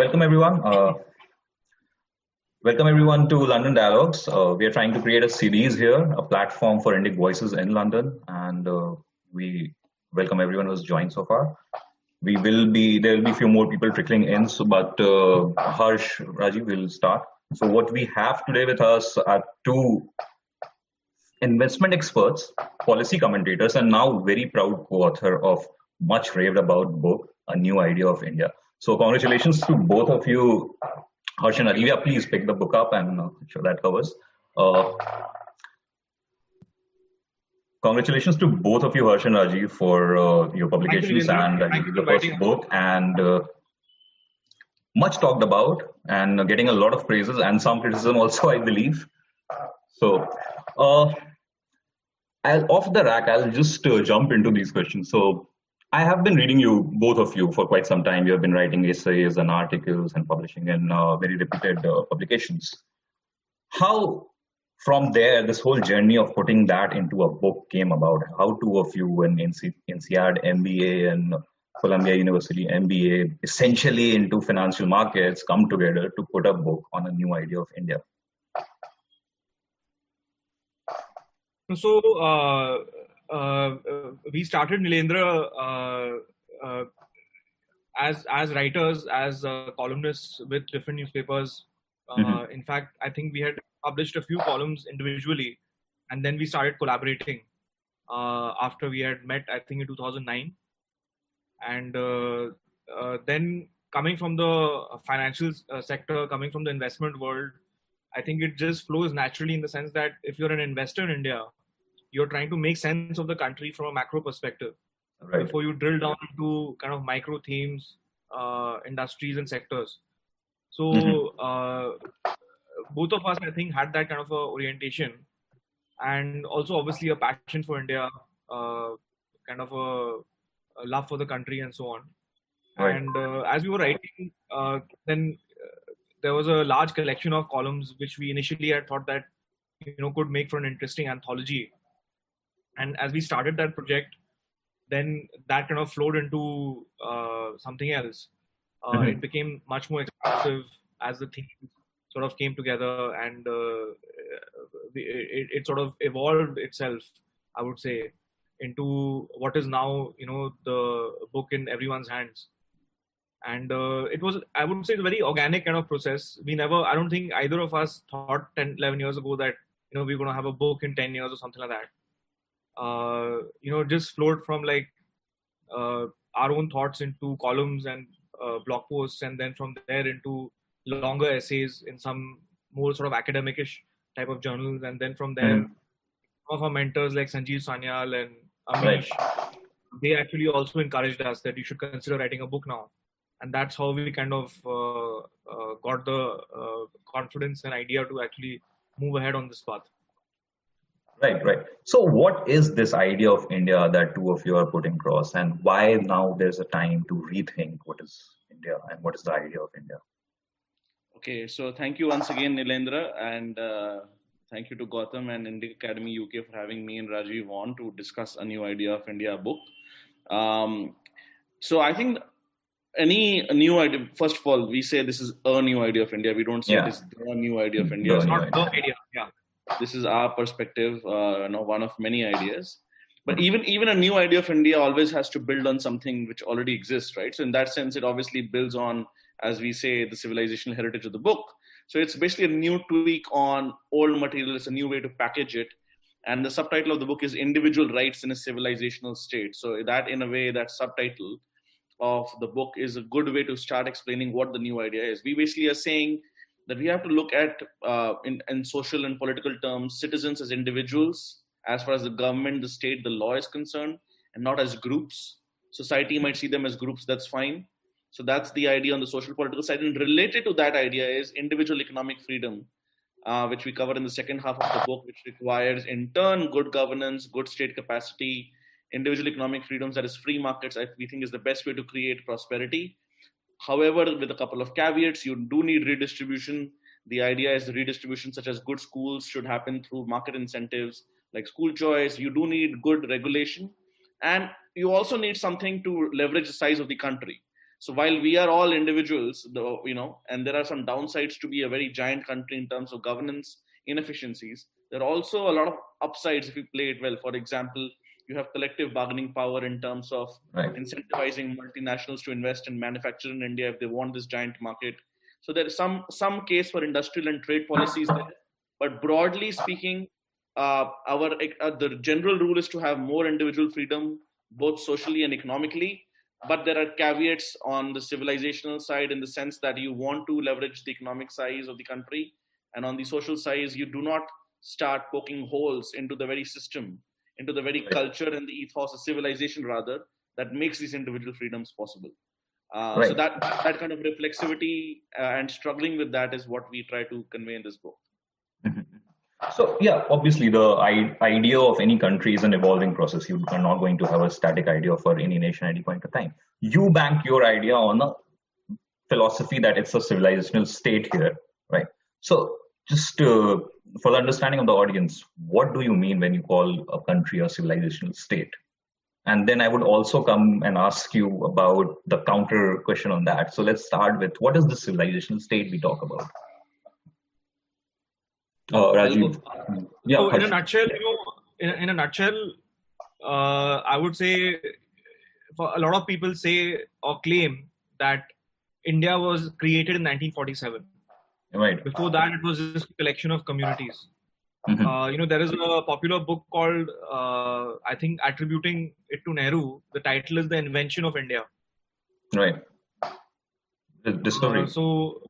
welcome everyone. Uh, welcome everyone to London Dialogues. Uh, we are trying to create a series here, a platform for Indic voices in London, and uh, we welcome everyone who's joined so far. We will be there will be a few more people trickling in, so but Harsh, Rajiv will start. So what we have today with us are two investment experts, policy commentators, and now very proud co-author of much raved about book, A New Idea of India. So congratulations to both of you, Harsh and Olivia. Please pick the book up and uh, sure that covers. Uh, congratulations to both of you, Harsh and Rajiv, for uh, your publications you, and uh, the first book and uh, much talked about and getting a lot of praises and some criticism also, I believe. So, uh, I'll, off the rack, I'll just uh, jump into these questions. So, I have been reading you, both of you, for quite some time. You have been writing essays and articles and publishing in uh, very reputed uh, publications. How, from there, this whole journey of putting that into a book came about? How two of you, an NC, MBA and Columbia University MBA, essentially into financial markets, come together to put a book on a new idea of India? So, uh, Uh, we started Nilendra uh, uh, as as writers, as uh, columnists with different newspapers. Uh, mm-hmm. In fact, I think we had published a few columns individually, and then we started collaborating after we had met. I think in 2009, and then coming from the financial sector, coming from the investment world, I think it just flows naturally in the sense that if you're an investor in India, you're trying to make sense of the country from a macro perspective right. before you drill down into kind of micro themes, uh, industries, and sectors. So mm-hmm. uh, both of us, I think, had that kind of a orientation, and also obviously a passion for India, uh, kind of a, a, love for the country, and so on. Right. And uh, as we were writing, uh, then uh, there was a large collection of columns which we initially had thought that you know could make for an interesting anthology and as we started that project then that kind of flowed into uh, something else. Uh, mm-hmm. it became much more expansive as the themes sort of came together and uh, it, it, sort of evolved itself i would say into what is now you know the book in everyone's hands. And uh, it was i would say a very organic kind of process. We never i don't think either of us thought 10 11 years ago that you know we are going to have a book in 10 years or something like that uh, you know just flowed from like uh, our own thoughts into columns and uh, blog posts and then from there into longer essays in some more sort of academicish type of journals and then from there mm. some of our mentors like sanjeev sanyal and amish right. they actually also encouraged us that you should consider writing a book now and that's how we kind of uh, uh, got the uh, confidence and idea to actually move ahead on this path Right, right. So, what is this idea of India that two of you are putting across, and why now there's a time to rethink what is India and what is the idea of India? Okay, so thank you once again, Nilendra, and uh, thank you to Gautam and Indic Academy UK for having me and Rajiv on to discuss a new idea of India book. Um, so, I think any new idea, first of all, we say this is a new idea of India. We don't say yeah. this is the new idea of India. It's not the idea. This is our perspective uh, you know one of many ideas. But even even a new idea of india always has to build on something which already exists right? So in that sense it obviously builds on as we say the civilizational heritage of the book. So it's basically a new tweak on old material. It's a new way to package it. And the subtitle of the book is individual rights in a civilizational state. So that in a way that subtitle of the book is a good way to start explaining what the new idea is. We basically are saying that we have to look at uh, in, in social and political terms citizens as individuals as far as the government the state the law is concerned and not as groups. Society might see them as groups that's fine. So that's the idea on the social political side. And related to that idea is individual economic freedom uh, which we cover in the second half of the book which requires in turn good governance good state capacity individual economic freedoms that is free markets we think is the best way to create prosperity However, with a couple of caveats, you do need redistribution. The idea is redistribution, such as good schools, should happen through market incentives like school choice. You do need good regulation. And you also need something to leverage the size of the country. So while we are all individuals, the, you know, and there are some downsides to be a very giant country in terms of governance inefficiencies, there are also a lot of upsides if you play it well. For example, you have collective bargaining power in terms of right. incentivizing multinationals to invest and manufacture in India if they want this giant market. So there is some some case for industrial and trade policies there, but broadly speaking, uh, our uh, the general rule is to have more individual freedom, both socially and economically. But there are caveats on the civilizational side in the sense that you want to leverage the economic size of the country, and on the social size, you do not start poking holes into the very system, into the very culture and the ethos of civilization, rather, that makes these individual freedoms possible. Uh, right. So that that kind of reflexivity uh, and struggling with that is what we try to convey in this book. Mm-hmm. So yeah, obviously the I- idea of any country is an evolving process. You are not going to have a static idea for any nation at any point of time. You bank your idea on a philosophy that it's a civilizational state here, right? So just uh, for the understanding of the audience, what do you mean when you call a country a civilizational state? And then I would also come and ask you about the counter question on that. So let's start with what is the civilizational state we talk about? Uh, Rajiv. Yeah. So in a nutshell, you know, in, in a nutshell, uh, I would say, for a lot of people say or claim that India was created in 1947. Right. Before that, it was just a collection of communities. Mm-hmm. Uh, you know, there is a popular book called, uh, I think, attributing it to Nehru. The title is The Invention of India. Right. The discovery. Uh, so,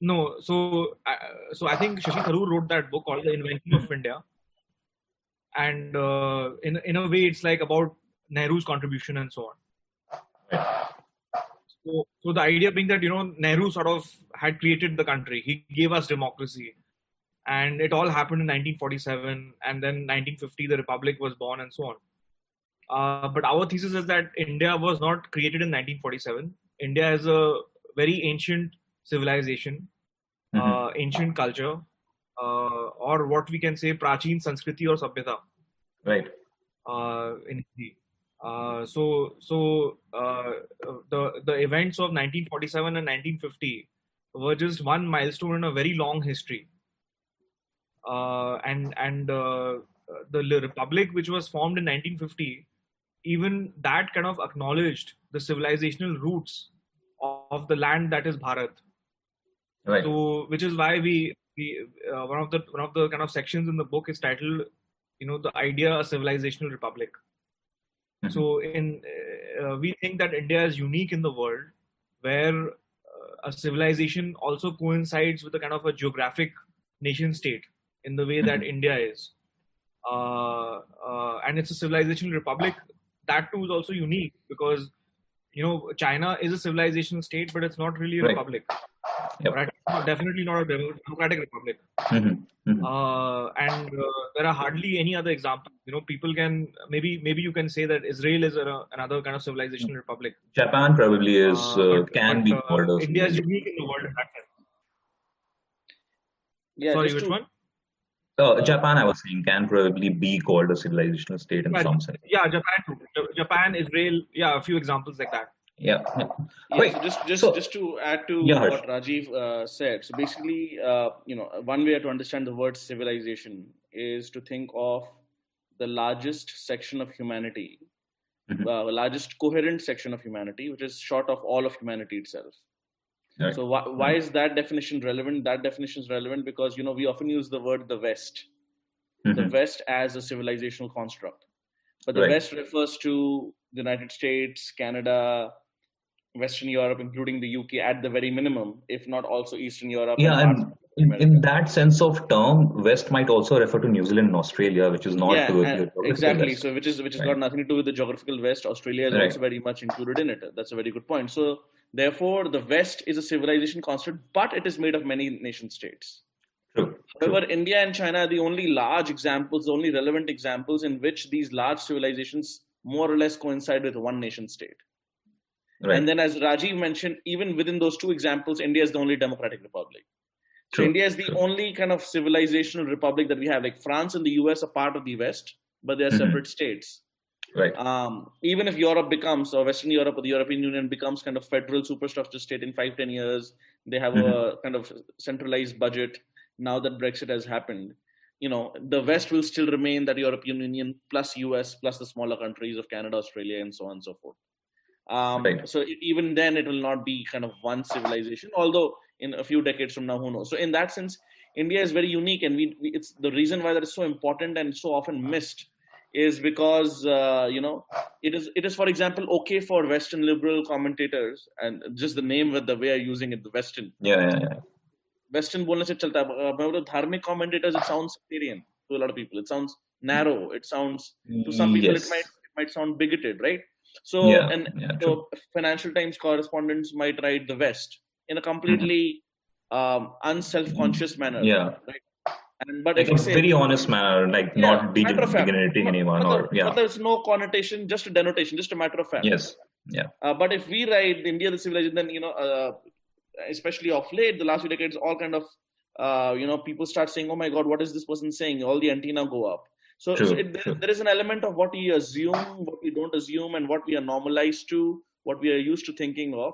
no, so, so I think Shashi Tharoor wrote that book called The Invention of India. And uh, in, in a way, it's like about Nehru's contribution and so on. Right. So, so the idea being that, you know, Nehru sort of had created the country. He gave us democracy and it all happened in 1947 and then 1950 the republic was born and so on uh, but our thesis is that india was not created in 1947 india is a very ancient civilization mm-hmm. uh, ancient culture uh, or what we can say prachin sanskriti or sabhyata right uh, in Hindi. Uh, so so uh, the the events of 1947 and 1950 were just one milestone in a very long history. Uh, and and uh, the republic which was formed in 1950 even that kind of acknowledged the civilizational roots of the land that is bharat. Right. so which is why we, we uh, one of the one of the kind of sections in the book is titled you know the idea of a civilizational republic mm-hmm. so in uh, we think that india is unique in the world where uh, a civilization also coincides with a kind of a geographic nation state in the way that mm-hmm. India is. Uh, uh, and it's a civilization republic. That too is also unique because you know China is a civilization state, but it's not really a right. republic. Yep. Right? Definitely not a democratic republic. Mm-hmm. Mm-hmm. Uh, and uh, there are hardly any other examples. You know, people can maybe maybe you can say that Israel is a, another kind of civilization mm-hmm. republic. Japan probably is uh, but, can but, be called. India is unique in the world in that sense. Yeah, Sorry, which to, one? Uh, Japan, I was saying, can probably be called a civilizational state in yeah, some sense. Yeah, Japan, Japan, Israel, yeah, a few examples like that. Yeah. yeah. Wait, so just just so, just to add to yeah, what Rajiv uh, said. So basically, uh, you know, one way to understand the word civilization is to think of the largest section of humanity, mm-hmm. uh, the largest coherent section of humanity, which is short of all of humanity itself. Right. So why, why is that definition relevant? That definition is relevant because you know we often use the word the West, mm-hmm. the West as a civilizational construct, but the right. West refers to the United States, Canada, Western Europe, including the UK at the very minimum, if not also Eastern Europe. Yeah, and, in, in, that sense of term, West might also refer to New Zealand and Australia, which is not yeah, exactly. West. So which is which has right. got nothing to do with the geographical West. Australia is right. also very much included in it. That's a very good point. So Therefore, the West is a civilization construct, but it is made of many nation states. True. However, True. India and China are the only large examples, the only relevant examples in which these large civilizations more or less coincide with one nation state. Right. And then, as Rajiv mentioned, even within those two examples, India is the only democratic republic. True. So India is the True. only kind of civilizational republic that we have. Like France and the US are part of the West, but they are mm-hmm. separate states. Right. Um, even if Europe becomes, or Western Europe or the European Union becomes kind of federal superstructure state in five, ten years, they have mm-hmm. a kind of centralized budget. Now that Brexit has happened, you know, the West will still remain that European Union plus US plus the smaller countries of Canada, Australia, and so on and so forth. Um, right. So even then, it will not be kind of one civilization. Although in a few decades from now, who knows? So in that sense, India is very unique, and we, we it's the reason why that is so important and so often missed is because uh, you know it is it is for example okay for Western liberal commentators and just the name with the way I'm using it, the Western. Yeah, yeah, yeah. Western बोलने से चलता है धार्मिc commentators it sounds sectarian to a lot of people it sounds narrow it sounds to some people yes. it might it might sound bigoted right so yeah, and yeah, so Financial Times correspondents might write the West in a completely mm-hmm. um, unself-conscious manner. Yeah. Right? And, but like if a say, very honest manner, like yeah, not degenerating anyone, but or yeah. But there's no connotation, just a denotation, just a matter of fact. Yes. Yeah. Uh, but if we write India the civilization, then you know, uh, especially of late, the last few decades, all kind of uh, you know, people start saying, "Oh my God, what is this person saying?" All the antenna go up. So, true, so it, there, there is an element of what we assume, what we don't assume, and what we are normalized to, what we are used to thinking of.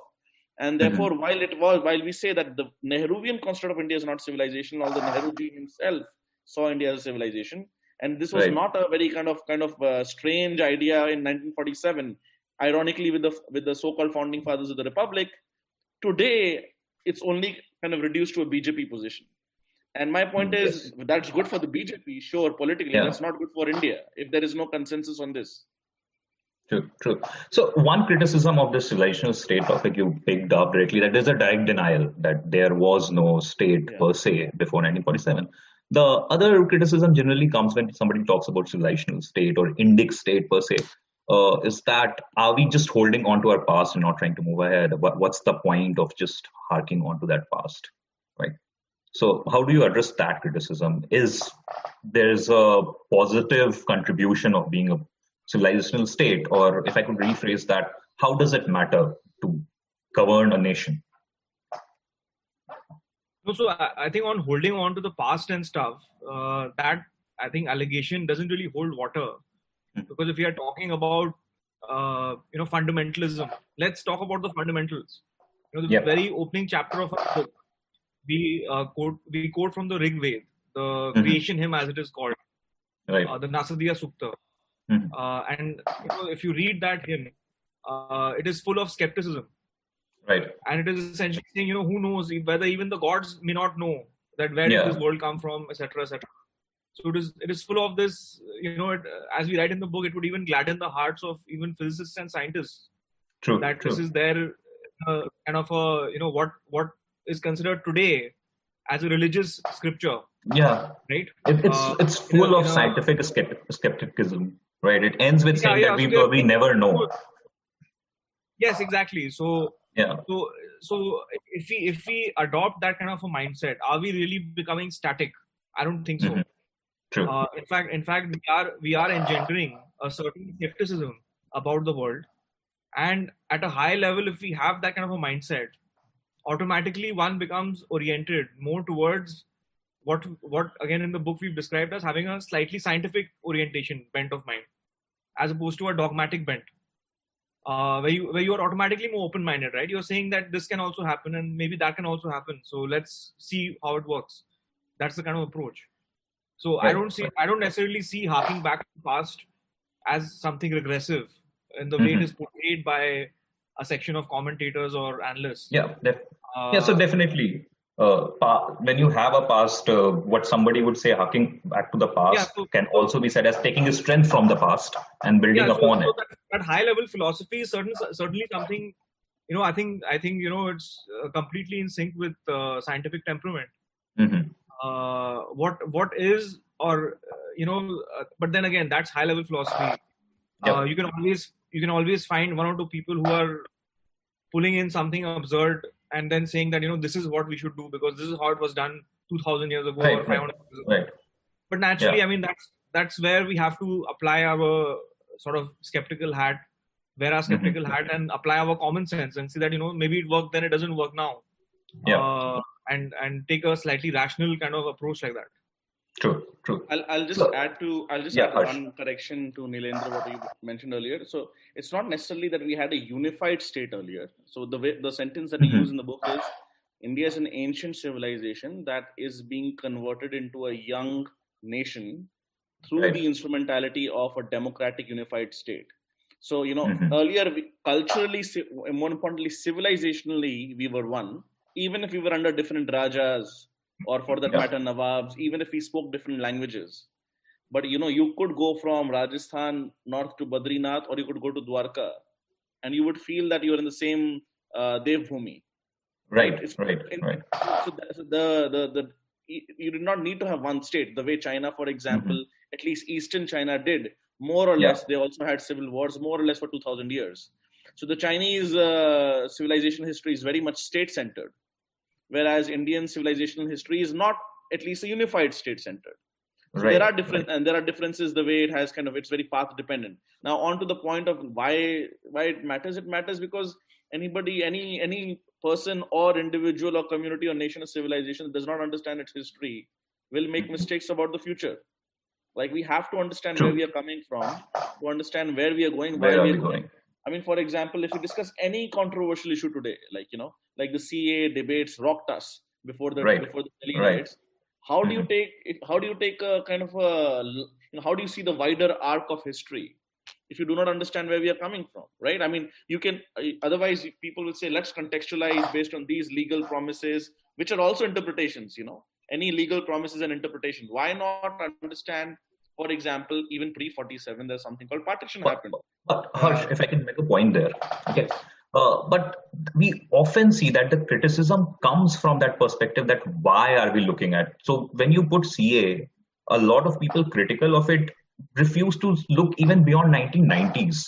And mm-hmm. therefore, mm-hmm. while it was, while we say that the Nehruvian construct of India is not civilization, although Nehruji himself saw India as a civilization, and this was right. not a very kind of kind of uh, strange idea in 1947. Ironically, with the with the so-called founding fathers of the republic, today it's only kind of reduced to a BJP position. And my point yes. is that's good for the BJP, sure, politically. Yeah. That's not good for India if there is no consensus on this. True, true. So one criticism of this relational state topic you picked up directly that there's a direct denial that there was no state yeah. per se before 1947. The other criticism generally comes when somebody talks about civilizational state or Indic state per se. Uh, is that are we just holding on to our past and not trying to move ahead? What, what's the point of just harking on to that past? So how do you address that criticism? Is there's a positive contribution of being a civilizational state, or if I could rephrase that, how does it matter to govern a nation? So I think on holding on to the past and stuff, uh, that I think allegation doesn't really hold water, mm-hmm. because if we are talking about uh, you know fundamentalism, let's talk about the fundamentals. You know, the yep. very opening chapter of our book we uh, quote we quote from the Rig Veda, the mm-hmm. creation hymn as it is called, right. uh, the Nasadiya Sukta. Mm-hmm. Uh, and you know, if you read that hymn, uh, it is full of skepticism. Right. And it is essentially saying, you know, who knows whether even the gods may not know that where yeah. did this world come from, etc., etc. So it is it is full of this, you know, it, as we write in the book, it would even gladden the hearts of even physicists and scientists. True. That true. this is their uh, kind of a you know what what is considered today as a religious scripture. Yeah. Right. It, it's uh, it's full you know, of scientific skepticism. Right. It ends with saying yeah, that we so we never know. Yes, exactly. So yeah. So so if we if we adopt that kind of a mindset, are we really becoming static? I don't think so. Mm-hmm. True. Uh, in fact, in fact, we are we are engendering a certain skepticism about the world, and at a high level, if we have that kind of a mindset, automatically one becomes oriented more towards what what again in the book we've described as having a slightly scientific orientation bent of mind as opposed to a dogmatic bent uh, where you where you are automatically more open minded right you're saying that this can also happen and maybe that can also happen so let's see how it works that's the kind of approach so right. i don't see i don't necessarily see harking back to the past as something regressive in the mm-hmm. way it mm-hmm. portrayed by a section of commentators or analysts. Yeah, def- uh, yeah. So definitely, uh, pa- when you have a past, uh, what somebody would say, harking back to the past, yeah, so, can also be said as taking a strength from the past and building yeah, so, upon so it. That, that, high level philosophy is certain, certainly something. You know, I think I think you know it's uh, completely in sync with uh, scientific temperament. Mm-hmm. Uh, what what is or you know, but then again, that's high level philosophy. Yep. you can always you can always find one or two people who are pulling in something absurd and then saying that you know this is what we should do because this is how it was done 2000 years ago right, or 500 right, years ago right. but naturally yeah. i mean that's that's where we have to apply our sort of skeptical hat wear our skeptical mm-hmm. hat and apply our common sense and see that you know maybe it worked then it doesn't work now yeah. Uh, and and take a slightly rational kind of approach like that True, true. I'll, I'll just so, add to I'll just yeah, add one correction to Nilendra what you mentioned earlier. So it's not necessarily that we had a unified state earlier. So the way, the sentence that we mm-hmm. use in the book is India is an ancient civilization that is being converted into a young nation through right. the instrumentality of a democratic unified state. So you know mm-hmm. earlier we, culturally, more importantly, civilizationally, we were one. Even if we were under different rajas or for that yeah. matter nawabs even if we spoke different languages but you know you could go from rajasthan north to badrinath or you could go to dwarka and you would feel that you're in the same uh, devbhumi right it's, right in, right so the, the, the you did not need to have one state the way china for example mm-hmm. at least eastern china did more or yeah. less they also had civil wars more or less for 2000 years so the chinese uh, civilization history is very much state centered whereas Indian civilizational history is not at least a unified state centered. So right. there are different right. and there are differences the way it has kind of it's very path dependent. Now on to the point of why why it matters. It matters because anybody any any person or individual or community or nation or civilization that does not understand its history will make mm-hmm. mistakes about the future. Like we have to understand True. where we are coming from to understand where we are going, where, where we are going. going. I mean, for example, if you discuss any controversial issue today, like you know, like the CA debates rocked us before the right. before the Delhi right. riots. How do you mm-hmm. take how do you take a kind of a you know, how do you see the wider arc of history if you do not understand where we are coming from, right? I mean, you can otherwise people will say let's contextualize based on these legal promises, which are also interpretations. You know, any legal promises and interpretation. Why not understand for example, even pre 47, there's something called partition but, happened. But Harsh, if I can make a point there, okay. Uh, but we often see that the criticism comes from that perspective that why are we looking at? So when you put ca a lot of people critical of it refuse to look even beyond 1990s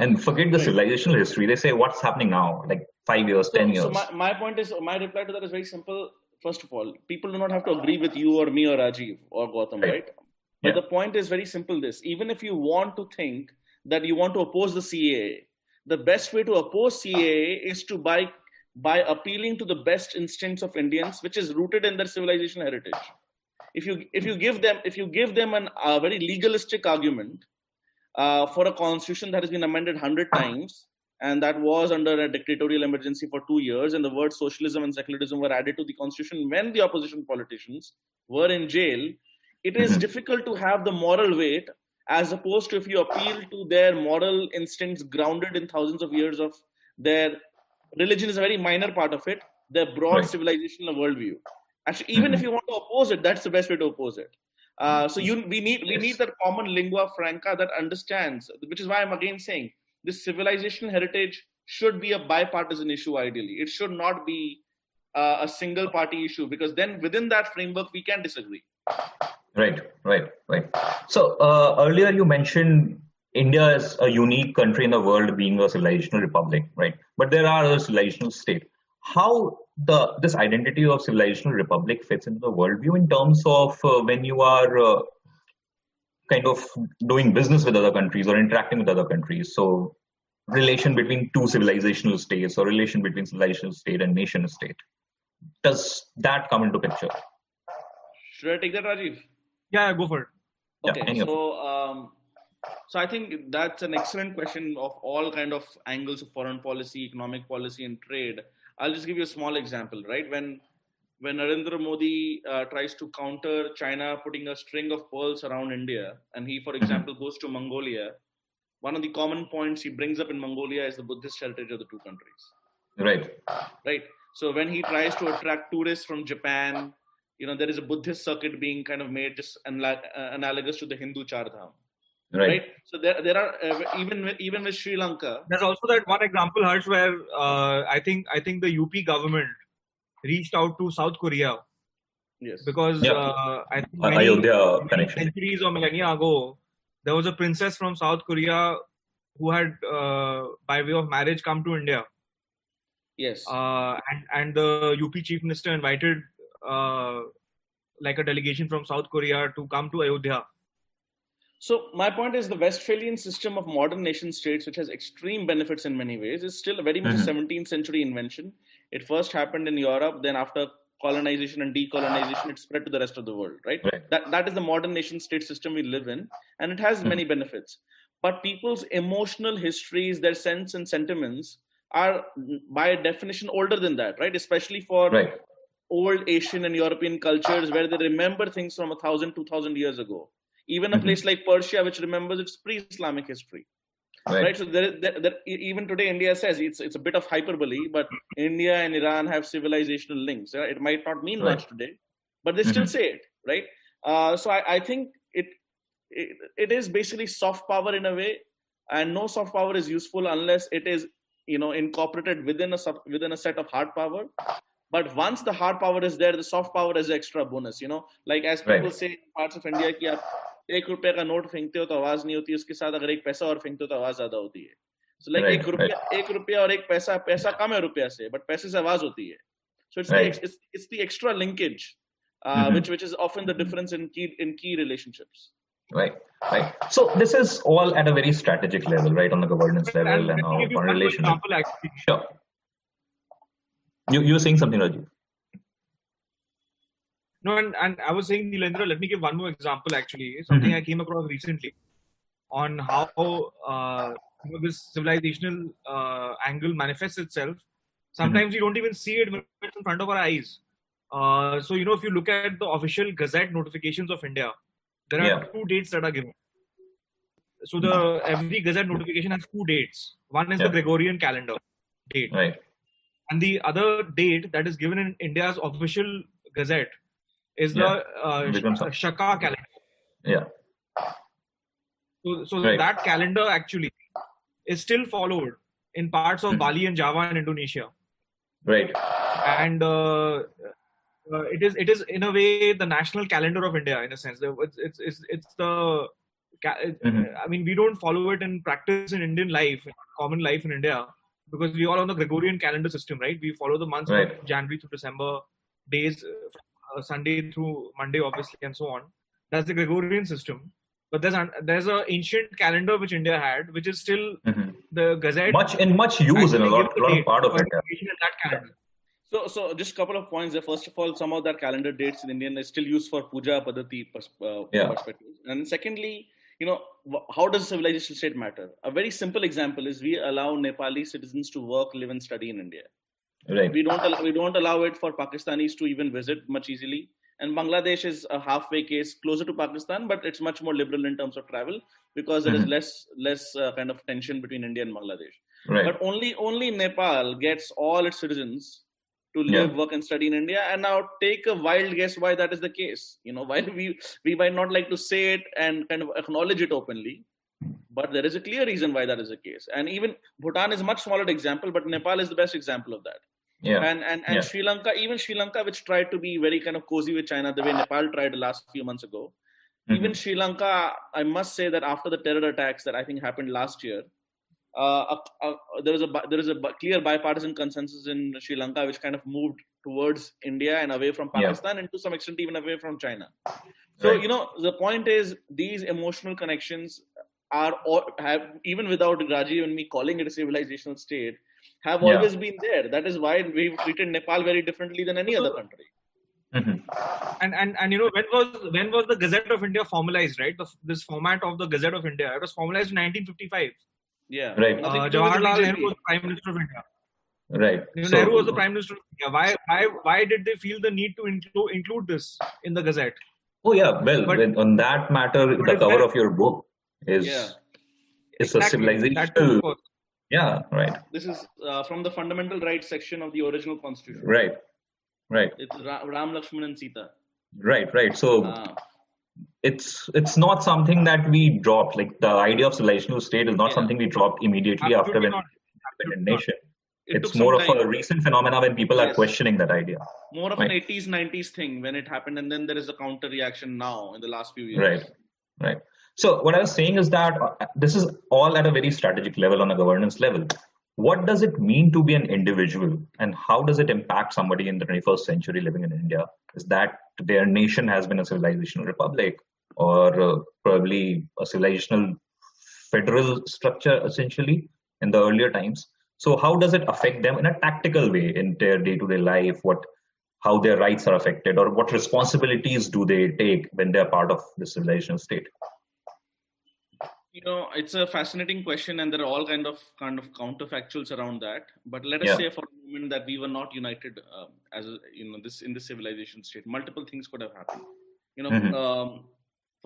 and forget the civilizational history. They say what's happening now? Like five years so, ten years. so my, my point is my reply to that is very simple. First of all people do not have to agree with you or me or rajiv or gautam right, right? but yeah. the point is very simple this. Even if you want to think that you want to oppose the CAA, the best way to oppose CAA is to by by appealing to the best instincts of Indians, which is rooted in their civilization heritage. If you if you give them if you give them an, a very legalistic argument uh, for a constitution that has been amended hundred times and that was under a dictatorial emergency for two years, and the words socialism and secularism were added to the constitution when the opposition politicians were in jail, it is mm-hmm. difficult to have the moral weight as opposed to if you appeal to their moral instincts grounded in thousands of years of their religion is a very minor part of it their broad right. civilizational worldview. Actually even mm-hmm. if you want to oppose it that's the best way to oppose it. Uh, so you we need we need that common lingua franca that understands which is why i'm again saying this civilization heritage should be a bipartisan issue ideally. It should not be uh, a single party issue because then within that framework we can disagree Right, right, right. So uh, earlier you mentioned India is a unique country in the world, being a civilizational republic, right? But there are other civilizational states. How the this identity of civilizational republic fits into the worldview in terms of uh, when you are uh, kind of doing business with other countries or interacting with other countries. So relation between two civilizational states or relation between civilizational state and nation state. Does that come into picture? Should I take that, Rajiv? Yeah, go for it. Okay, yeah, so um, so I think that's an excellent question of all kind of angles of foreign policy, economic policy, and trade. I'll just give you a small example. Right when when Narendra Modi uh, tries to counter China putting a string of pearls around India, and he, for mm-hmm. example, goes to Mongolia, one of the common points he brings up in Mongolia is the Buddhist heritage of the two countries. Right. Right. So when he tries to attract tourists from Japan, you know there is a buddhist circuit being kind of made just uh, analogous to the hindu char dham right. right. so there there are uh, even with, even with sri lanka. There's also that one example Harsh, where uh, i think i think the up government reached out to south korea. Yes. Because yeah. uh, i think many, Ayodhya many centuries or millennia ago there was a princess from south korea who had uh, by way of marriage come to india. Yes. Uh, and and the up chief minister invited uh, like a delegation from South Korea to come to Ayodhya. So my point is the Westphalian system of modern nation states, which has extreme benefits in many ways, is still a very much mm-hmm. a 17th century invention. It first happened in Europe, then after colonization and decolonization, it spread to the rest of the world, right? right. That that is the modern nation state system we live in, and it has mm-hmm. many benefits. But people's emotional histories, their sense and sentiments are by definition older than that, right? Especially for right. Old Asian and European cultures where they remember things from a thousand, two thousand years ago. Even a mm-hmm. place like Persia, which remembers its pre-Islamic history. Right. right. So there, there, there, even today, India says it's it's a bit of hyperbole, but India and Iran have civilizational links. It might not mean right. much today, but they still mm-hmm. say it, right? Uh, so I, I think it, it it is basically soft power in a way, and no soft power is useful unless it is you know incorporated within a sub, within a set of hard power But once the hard power is there, the soft power is extra bonus. You know, like as people right. say in parts of India, कि एक रुपए का note फेंकते हो तो आवाज नहीं होती उसके साथ अगर एक पैसा और फेंकते हो तो आवाज ज्यादा होती है सो लाइक एक रुपया एक रुपया और एक पैसा पैसा कम है रुपया से बट पैसे से आवाज होती है so it's right. the, it's, it's the extra linkage uh, mm-hmm. which which is often the difference in key in key relationships right right so this is all at a very strategic level right on the governance level and, and on relationship sure you you were saying something Rajiv no, and, and I was saying, Nilendra, let me give one more example actually, something mm-hmm. I came across recently on how uh, this civilizational uh, angle manifests itself. Sometimes mm-hmm. you don't even see it in front of our eyes. Uh, so, you know, if you look at the official Gazette notifications of India, there are yeah. two dates that are given. So, the mm-hmm. every Gazette notification has two dates. One is yeah. the Gregorian calendar date. Right. And the other date that is given in India's official Gazette is yeah. the uh, Shaka calendar. Yeah. So, so right. that calendar actually is still followed in parts of mm-hmm. Bali and Java and Indonesia. Right. And uh, uh, it is it is in a way the national calendar of India in a sense. It's it's it's, it's the mm-hmm. I mean we don't follow it in practice in Indian life, common life in India, because we all on the Gregorian calendar system, right? We follow the months right. of January to December days uh, Sunday through Monday, obviously, and so on. That's the Gregorian system. But there's an, there's an ancient calendar which India had, which is still mm-hmm. the Gazette. Much in much use in a lot, lot of part of India. That calendar. So, so just a couple of points there. First of all, some of that calendar dates in Indian is still used for puja padati pers- uh, yeah. perspectives. And secondly, you know, how does civilization state matter? A very simple example is we allow Nepali citizens to work, live, and study in India. Right. We don't allow, we don't allow it for Pakistanis to even visit much easily. And Bangladesh is a halfway case, closer to Pakistan, but it's much more liberal in terms of travel because there mm-hmm. is less less uh, kind of tension between India and Bangladesh. Right. But only only Nepal gets all its citizens to live, yeah. work, and study in India. And now take a wild guess why that is the case. You know, while we we might not like to say it and kind of acknowledge it openly, but there is a clear reason why that is the case. And even Bhutan is a much smaller example, but Nepal is the best example of that. Yeah. And and, and yeah. Sri Lanka, even Sri Lanka, which tried to be very kind of cozy with China, the way Nepal tried the last few months ago. Mm-hmm. Even Sri Lanka, I must say that after the terror attacks that I think happened last year, uh, there was a there is a clear bipartisan consensus in Sri Lanka, which kind of moved towards India and away from Pakistan, yeah. and to some extent even away from China. So right. you know, the point is these emotional connections are or have even without Rajiv and me calling it a civilizational state have yeah. always been there. That is why we've treated Nepal very differently than any other country. Mm-hmm. And and and you know when was when was the Gazette of India formalized? Right, the, this format of the Gazette of India. It was formalized in 1955. Yeah, right. Uh, Jawaharlal Nehru was the Prime Minister of India. Right. You know, so, Nehru was the Prime Minister of India. Why why why did they feel the need to include include this in the Gazette? Oh yeah, well, but, on that matter, the cover of your book is yeah. it's exactly. a civilization yeah, right. This is uh, from the fundamental rights section of the original constitution. Right, right. It's Ra- Ram, Lakshman, and Sita. Right, right. So ah. It's it's not something that we dropped. Like the idea of civilizational state is not yeah. something we dropped immediately Absolutely after when independent nation. It it's more of a recent phenomena when people yes. are questioning that idea. More of right. an 80s, 90s thing when it happened, and then there is a counter reaction now in the last few years. Right, right. So what I was saying is that uh, this is all at a very strategic level on a governance level. What does it mean to be an individual and how does it impact somebody in the 21st century living in India? Is that their nation has been a civilizational republic or uh, probably a civilizational federal structure essentially in the earlier times? So how does it affect them in a tactical way in their day-to-day life? What how their rights are affected or what responsibilities do they take when they're part of the civilizational state you know it's a fascinating question and there are all kind of kind of counterfactuals around that but let us Yeah. say for a moment that we were not united um, as a, you know this in this civilization state multiple things could have happened you know Mhm. um,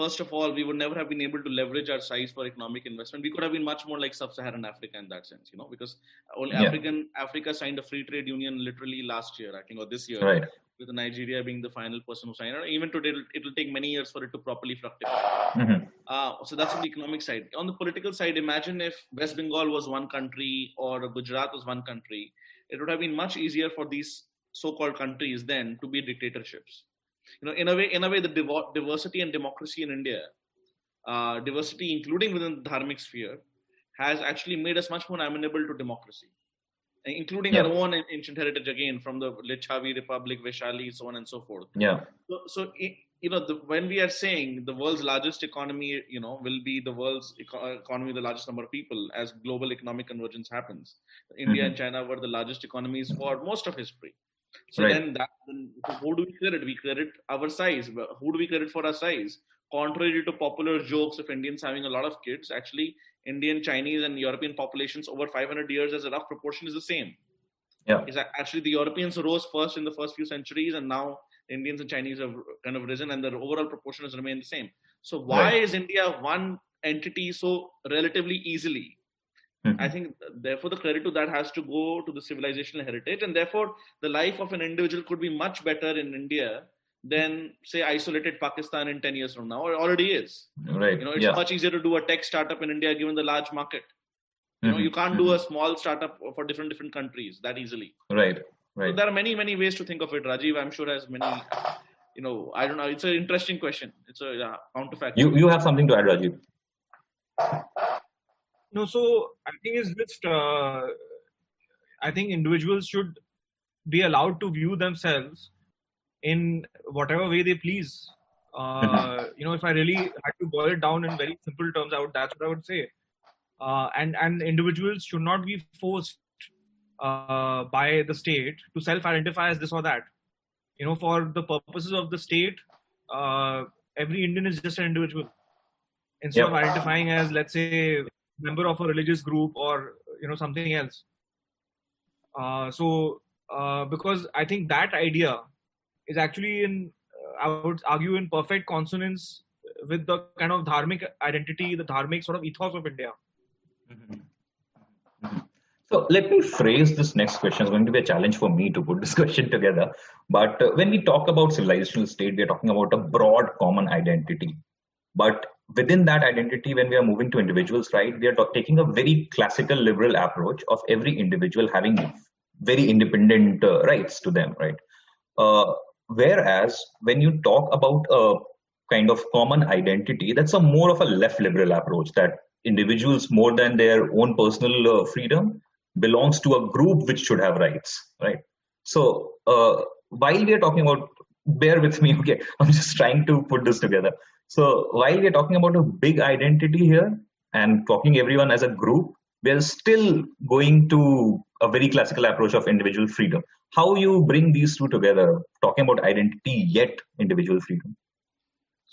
first of all we would never have been able to leverage our size for economic investment we could have been much more like sub-saharan africa in that sense you know because only Yeah. african africa signed a free trade union literally last year i think or this year right with Nigeria being the final person who signed it. Even today, it'll, it'll take many years for it to properly fructify. Mhm. Uh, so that's on the economic side. On the political side, imagine if West Bengal was one country or Gujarat was one country. It would have been much easier for these so-called countries then to be dictatorships. You know, in a way, in a way, the divo- diversity and democracy in India, uh, diversity including within the dharmic sphere, has actually made us much more amenable to democracy, including Yeah. our own ancient heritage again from the Lichavi Republic, Vaishali, so on and so forth. yeah So, so i- you know, the, when we are saying the world's largest economy, you know, will be the world's eco- economy, the largest number of people as global economic convergence happens. India and mm-hmm. China were the largest economies for most of history. So Right. then, that, then who do we credit? We credit our size. Who do we credit for our size? Contrary to popular jokes of Indians having a lot of kids, actually, Indian, Chinese, and European populations over 500 years as a rough proportion is the same yeah is actually the Europeans rose first in the first few centuries, and now Indians and Chinese have kind of risen, and the overall proportion has remained the same. So why Right. is India one entity so relatively easily? Mhm. I think therefore the credit to that has to go to the civilizational heritage, and therefore the life of an individual could be much better in India than say isolated Pakistan in 10 years from now, or already is. right You know, it's yeah much easier to do a tech startup in India given the large market. You know, Mhm. you can't do a small startup for different different countries that easily. right So right there are many, many ways to think of it. Rajiv, I'm sure has many. You know, I don't know. It's an interesting question. It's a yeah, counterfactual. you you have something to add rajiv No, so I think it's just uh, I think individuals should be allowed to view themselves in whatever way they please. Uh, you know, if I really had to boil it down in very simple terms, I would that's what I would say. Uh, and and individuals should not be forced uh, by the state to self-identify as this or that. You know, for the purposes of the state, uh, every Indian is just an individual. Instead Yep. of identifying as, let's say, member of a religious group or you know something else. Uh, so uh, because I think that idea is actually in uh, I would argue in perfect consonance with the kind of dharmic identity, the dharmic sort of ethos of India. So let me phrase this next question. It's going to be a challenge for me to put this question together. But uh, when we talk about civilizational state, we are talking about a broad common identity. But within that identity, when we are moving to individuals, right, we are ta- taking a very classical liberal approach of every individual having very independent uh, rights to them, right? Uh, whereas when you talk about a kind of common identity, that's a more of a left liberal approach that individuals more than their own personal uh, freedom belongs to a group which should have rights right? So uh, while we are talking about bear with me okay? I'm just trying to put this together. So while we are talking about a big identity here and talking everyone as a group we are still going to a very classical approach of individual freedom how you bring these two together talking about identity yet individual freedom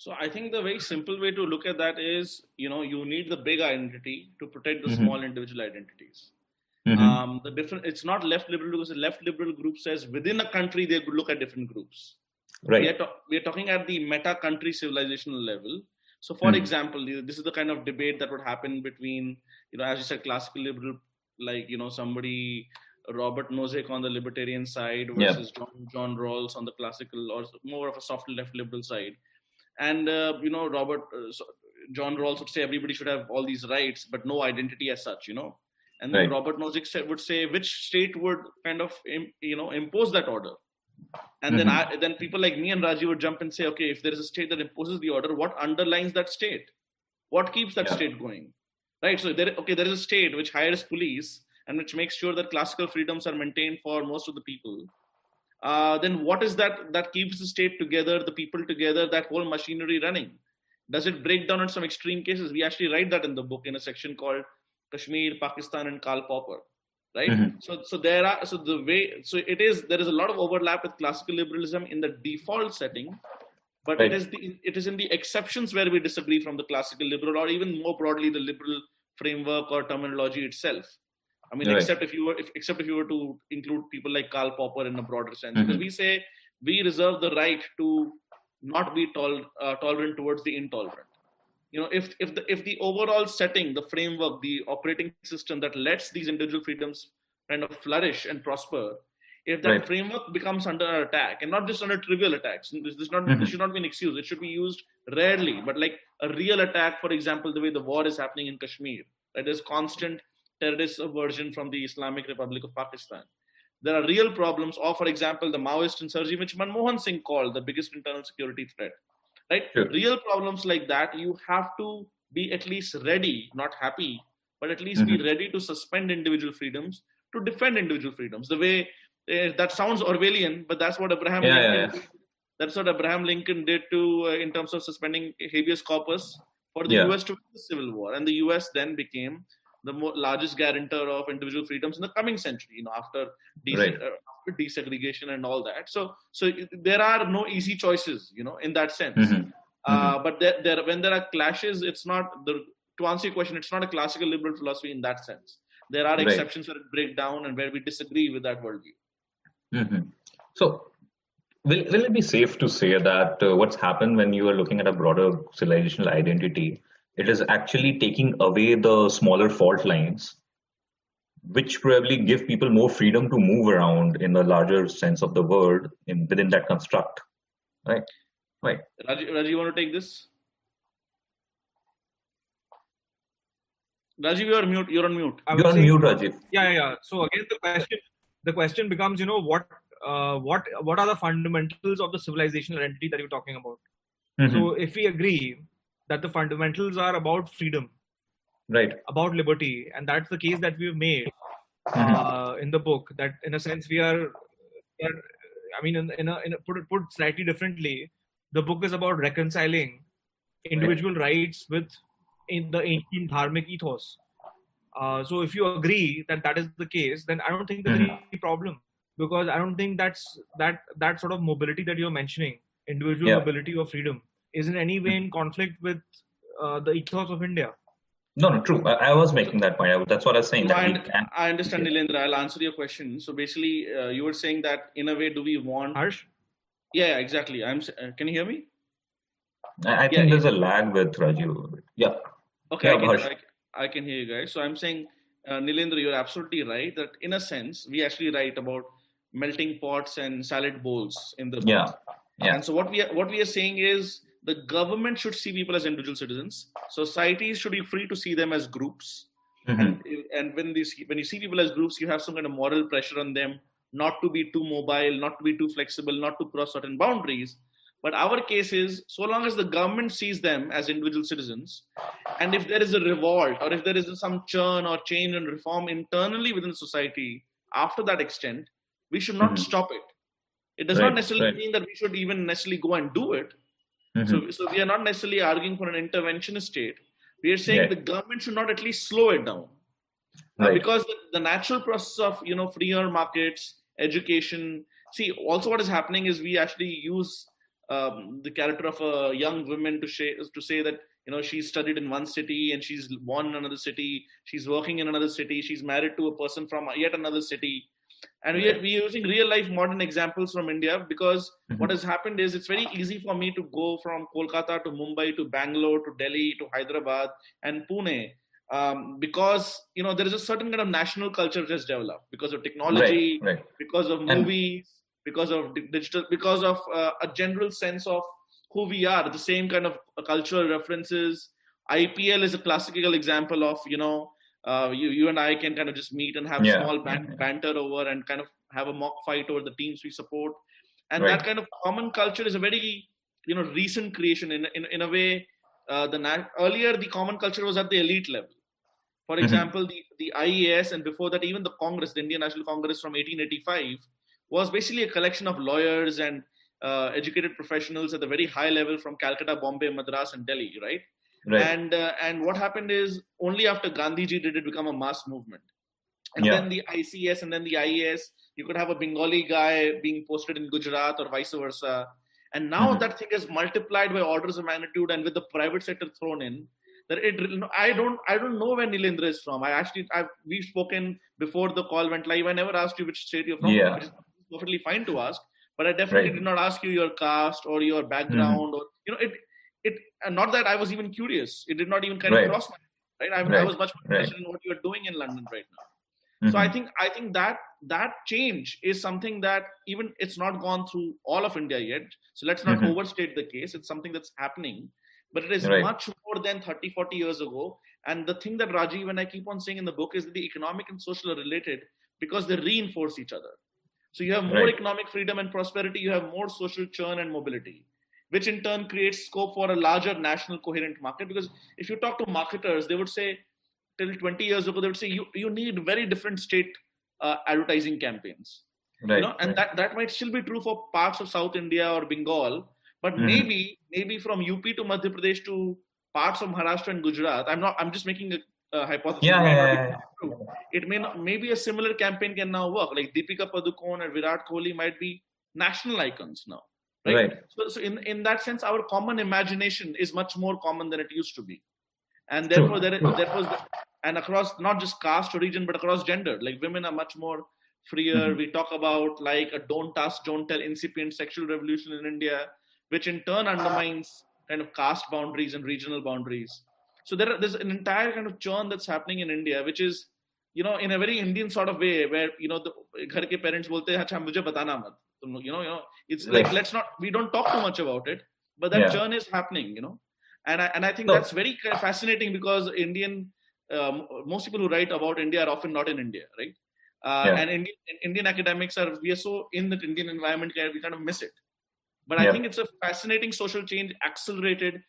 So I think the very simple way to look at that is, you know, you need the big identity to protect the Mhm. small individual identities. Mhm. Um, the different, it's not left liberal because the left liberal group says within a country they could look at different groups. We right are, ta- we are talking at the meta country civilizational level. So, for Mhm. example, this is the kind of debate that would happen between, you know, as you said, classical liberal, like you know, somebody Robert Nozick on the libertarian side versus John, John Rawls on the classical or more of a soft left liberal side. And uh, you know, Robert uh, so John Rawls would say everybody should have all these rights, but no identity as such. You know, and then Right. Robert Nozick said, would say which state would kind of you know impose that order. And then Mhm. I, then people like me and Raji would jump and say, okay, if there is a state that imposes the order, what underlines that state? What keeps that Yeah. state going? Right. So there, okay, there is a state which hires police and which makes sure that classical freedoms are maintained for most of the people. Uh, then what is that that keeps the state together, the people together, that whole machinery running? Does it break down in some extreme cases? We actually write that in the book in a section called Kashmir, Pakistan, and Karl Popper. Right mm-hmm. so so there are so the way so it is there is a lot of overlap with classical liberalism in the default setting but right. it is the it is in the exceptions where we disagree from the classical liberal or even more broadly the liberal framework or terminology itself i mean right. except if you were if, except if you were to include people like karl popper in a broader sense mm-hmm. because we say we reserve the right to not be tol- uh, tolerant towards the intolerant you know if if the if the overall setting the framework the operating system that lets these individual freedoms kind of flourish and prosper if that right. framework becomes under attack and not just under trivial attacks this, this not mm-hmm. this should not be an excuse it should be used rarely but like a real attack for example the way the war is happening in kashmir that is constant terrorist aversion from the islamic republic of pakistan there are real problems or for example the maoist insurgency which manmohan singh called the biggest internal security threat right sure. real problems like that you have to be at least ready not happy but at least mm-hmm. be ready to suspend individual freedoms to defend individual freedoms the way uh, that sounds orwellian but that's what abraham yeah, lincoln, yeah, yeah. that's what abraham lincoln did to uh, in terms of suspending habeas corpus for the us to win the civil war and the us then became the more, largest guarantor of individual freedoms in the coming century you know after, des- right. uh, after desegregation and all that so so there are no easy choices you know in that sense mm-hmm. Uh, mm-hmm. but there, there when there are clashes it's not the to answer your question it's not a classical liberal philosophy in that sense there are exceptions where it break down and where we disagree with that worldview mm-hmm. so will, will it be safe to say that uh, what's happened when you are looking at a broader civilizational identity it is actually taking away the smaller fault lines which probably give people more freedom to move around in the larger sense of the word in within that construct right right Raji, Raji you want to take this Rajeev, you're mute. You're on mute. You're on mute, Rajeev. Yeah, yeah. So again, the question, the question becomes, you know, what, uh, what, what are the fundamentals of the civilizational entity that you're talking about? Mm-hmm. So if we agree that the fundamentals are about freedom right about liberty and that's the case that we've made mm-hmm. uh, in the book that in a sense we are, we are i mean in, in, a, in a, put, put slightly differently the book is about reconciling individual right. rights with in the ancient dharmic ethos uh, so if you agree that that is the case then i don't think there's mm-hmm. any problem because i don't think that's that that sort of mobility that you're mentioning individual yeah. mobility or freedom is in any way in conflict with uh, the ethos of India. No, no, true. I, I was making that point. I, that's what I was saying. No, I, I, understand, Nilendra. I'll answer your question. So basically, uh, you were saying that in a way, do we want? Harsh. Yeah, yeah exactly. I'm. Uh, can you hear me? I, think yeah, there's yeah. a lag with Raju. Yeah. Okay, yeah, I, can, I, can hear you guys. So I'm saying, uh, Nilendra, you're absolutely right. That in a sense, we actually write about melting pots and salad bowls in the book. Yeah. Yeah. And so what we are, what we are saying is the government should see people as individual citizens. Societies should be free to see them as groups. Mm-hmm. And, and when these when you see people as groups, you have some kind of moral pressure on them not to be too mobile, not to be too flexible, not to cross certain boundaries. But our case is so long as the government sees them as individual citizens, and if there is a revolt or if there is some churn or change and reform internally within society after that extent, we should not mm-hmm. stop it. It does right, not necessarily right. mean that we should even necessarily go and do it, Mm-hmm. So, so we are not necessarily arguing for an interventionist state. We are saying yeah. the government should not at least slow it down, uh, right. uh, because the, the, natural process of you know freer markets, education. See, also what is happening is we actually use um, the character of a young woman to say to say that you know she's studied in one city and she's born in another city, she's working in another city, she's married to a person from yet another city and we are, we using real life modern examples from india because mm-hmm. what has happened is it's very easy for me to go from kolkata to mumbai to bangalore to delhi to hyderabad and pune um, because you know there is a certain kind of national culture that has developed because of technology right, right. because of movies and, because of digital because of uh, a general sense of who we are the same kind of cultural references ipl is a classical example of you know uh, you you and I can kind of just meet and have yeah. small ban- banter over and kind of have a mock fight over the teams we support, and right. that kind of common culture is a very you know recent creation in in in a way. Uh, the earlier the common culture was at the elite level. For mm-hmm. example, the the IAS and before that even the Congress, the Indian National Congress from 1885, was basically a collection of lawyers and uh, educated professionals at the very high level from Calcutta, Bombay, Madras, and Delhi, right? Right. And uh, and what happened is only after Gandhiji did it become a mass movement. and Yeah. then the ICS and then the IAS. You could have a Bengali guy being posted in Gujarat or vice versa. And now Mhm. that thing is multiplied by orders of magnitude, and with the private sector thrown in, that it I don't I don't know where Nilendra is from. I actually I've, we've spoken before the call went live. I never asked you which state you're from. Yeah. Which is perfectly fine to ask, but I definitely Right. did not ask you your caste or your background or you know it it and not that I was even curious. It did not even kind Right. of cross my mind. Right, I, I Right. was much more interested in what you're doing in London right now. So I think I think that that change is something that even it's not gone through all of India yet. So let's not Mhm. overstate the case. It's something that's happening, but it is much more than 30, 40 years ago. And the thing that Rajeev and I keep on saying in the book is that the economic and social are related because they reinforce each other. So you have more Right. economic freedom and prosperity, you have more social churn and mobility, which in turn creates scope for a larger national coherent market. Because if you talk to marketers, they would say, till 20 years ago, they would say you, you need very different state uh, advertising campaigns. right. You know, and right. that, that might still be true for parts of South India or Bengal, but Mhm. maybe maybe from UP to Madhya Pradesh to parts of Maharashtra and Gujarat. I'm not. I'm just making a, a hypothesis. yeah, It may yeah, yeah. It may not. Maybe a similar campaign can now work. Like Deepika Padukone and Virat Kohli might be national icons now right, right. so, so in, in that sense our common imagination is much more common than it used to be. And therefore there, there was and across not just caste or region but across gender. Like women are much more freer. Mm-hmm. we talk about like a don't ask don't tell incipient sexual revolution in india which in turn undermines kind of caste boundaries and regional boundaries. So there there's an entire kind of churn that's happening in india which is you know in a very indian sort of way where you know the ghar ke parents bolte hain acha mujhe batana mat you know you know it's like Right. let's not we don't talk too much about it, but that Yeah. churn is happening, you know, and I, and I think No. that's very fascinating because Indian um, most people who write about India are often not in India, right? Uh, Yeah. And Indian, Indian academics are we are so in that Indian environment we kind of miss it. But I think it's a fascinating social change accelerated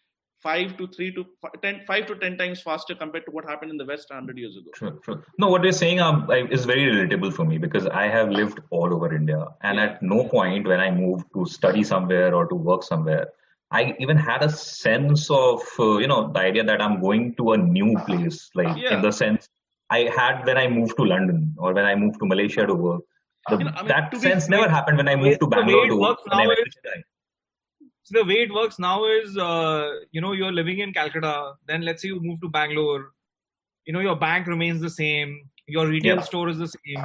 five to three to ten, five to ten times faster compared to what happened in the West hundred years ago. True, true. No, what you're saying um, I- is very relatable for me because I have lived all over India, and Yeah. at no point when I moved to study somewhere or to work somewhere, I even had a sense of uh, you know the idea that I'm going to a new place, like Yeah. in the sense I had when I moved to London or when I moved to Malaysia to work. The, You know, I mean, that to sense never happened when I moved to Bangalore to works when I now went is- to Chennai. So the way it works now is, uh, you know, you're living in Calcutta. Then let's say you move to Bangalore. You know, your bank remains the same. Your retail Yeah. store is the same.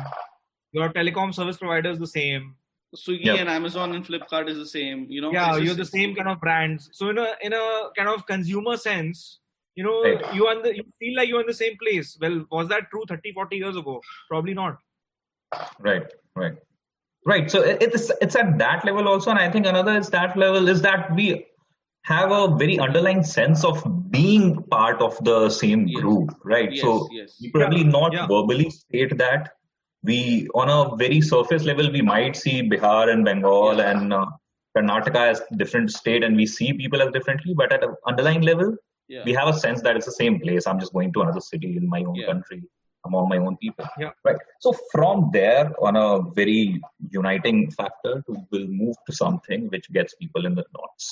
Your telecom service provider is the same. Swiggy Yeah. and Amazon and Flipkart is the same. You know, yeah, it's you're the same kind of brands. So in a in a kind of consumer sense, you know, Right. you are the, you feel like you're in the same place. Well, was that true 30, 40 years ago? Probably not. Right, right, right. So it's it's at that level also, and I think another is that level is that we have a very underlying sense of being part of the same Yes. group, right? Yes, so yes. we probably Yeah, not yeah. verbally state that. We on a very surface level, we might see Bihar and Bengal Yeah. and uh, Karnataka as different state, and we see people as differently. But at an underlying level, Yeah. we have a sense that it's the same place. I'm just going to another city in my own Yeah. country among my own people. Yeah. Right. So from there, on a very uniting factor, to will move to something which gets people in the knots.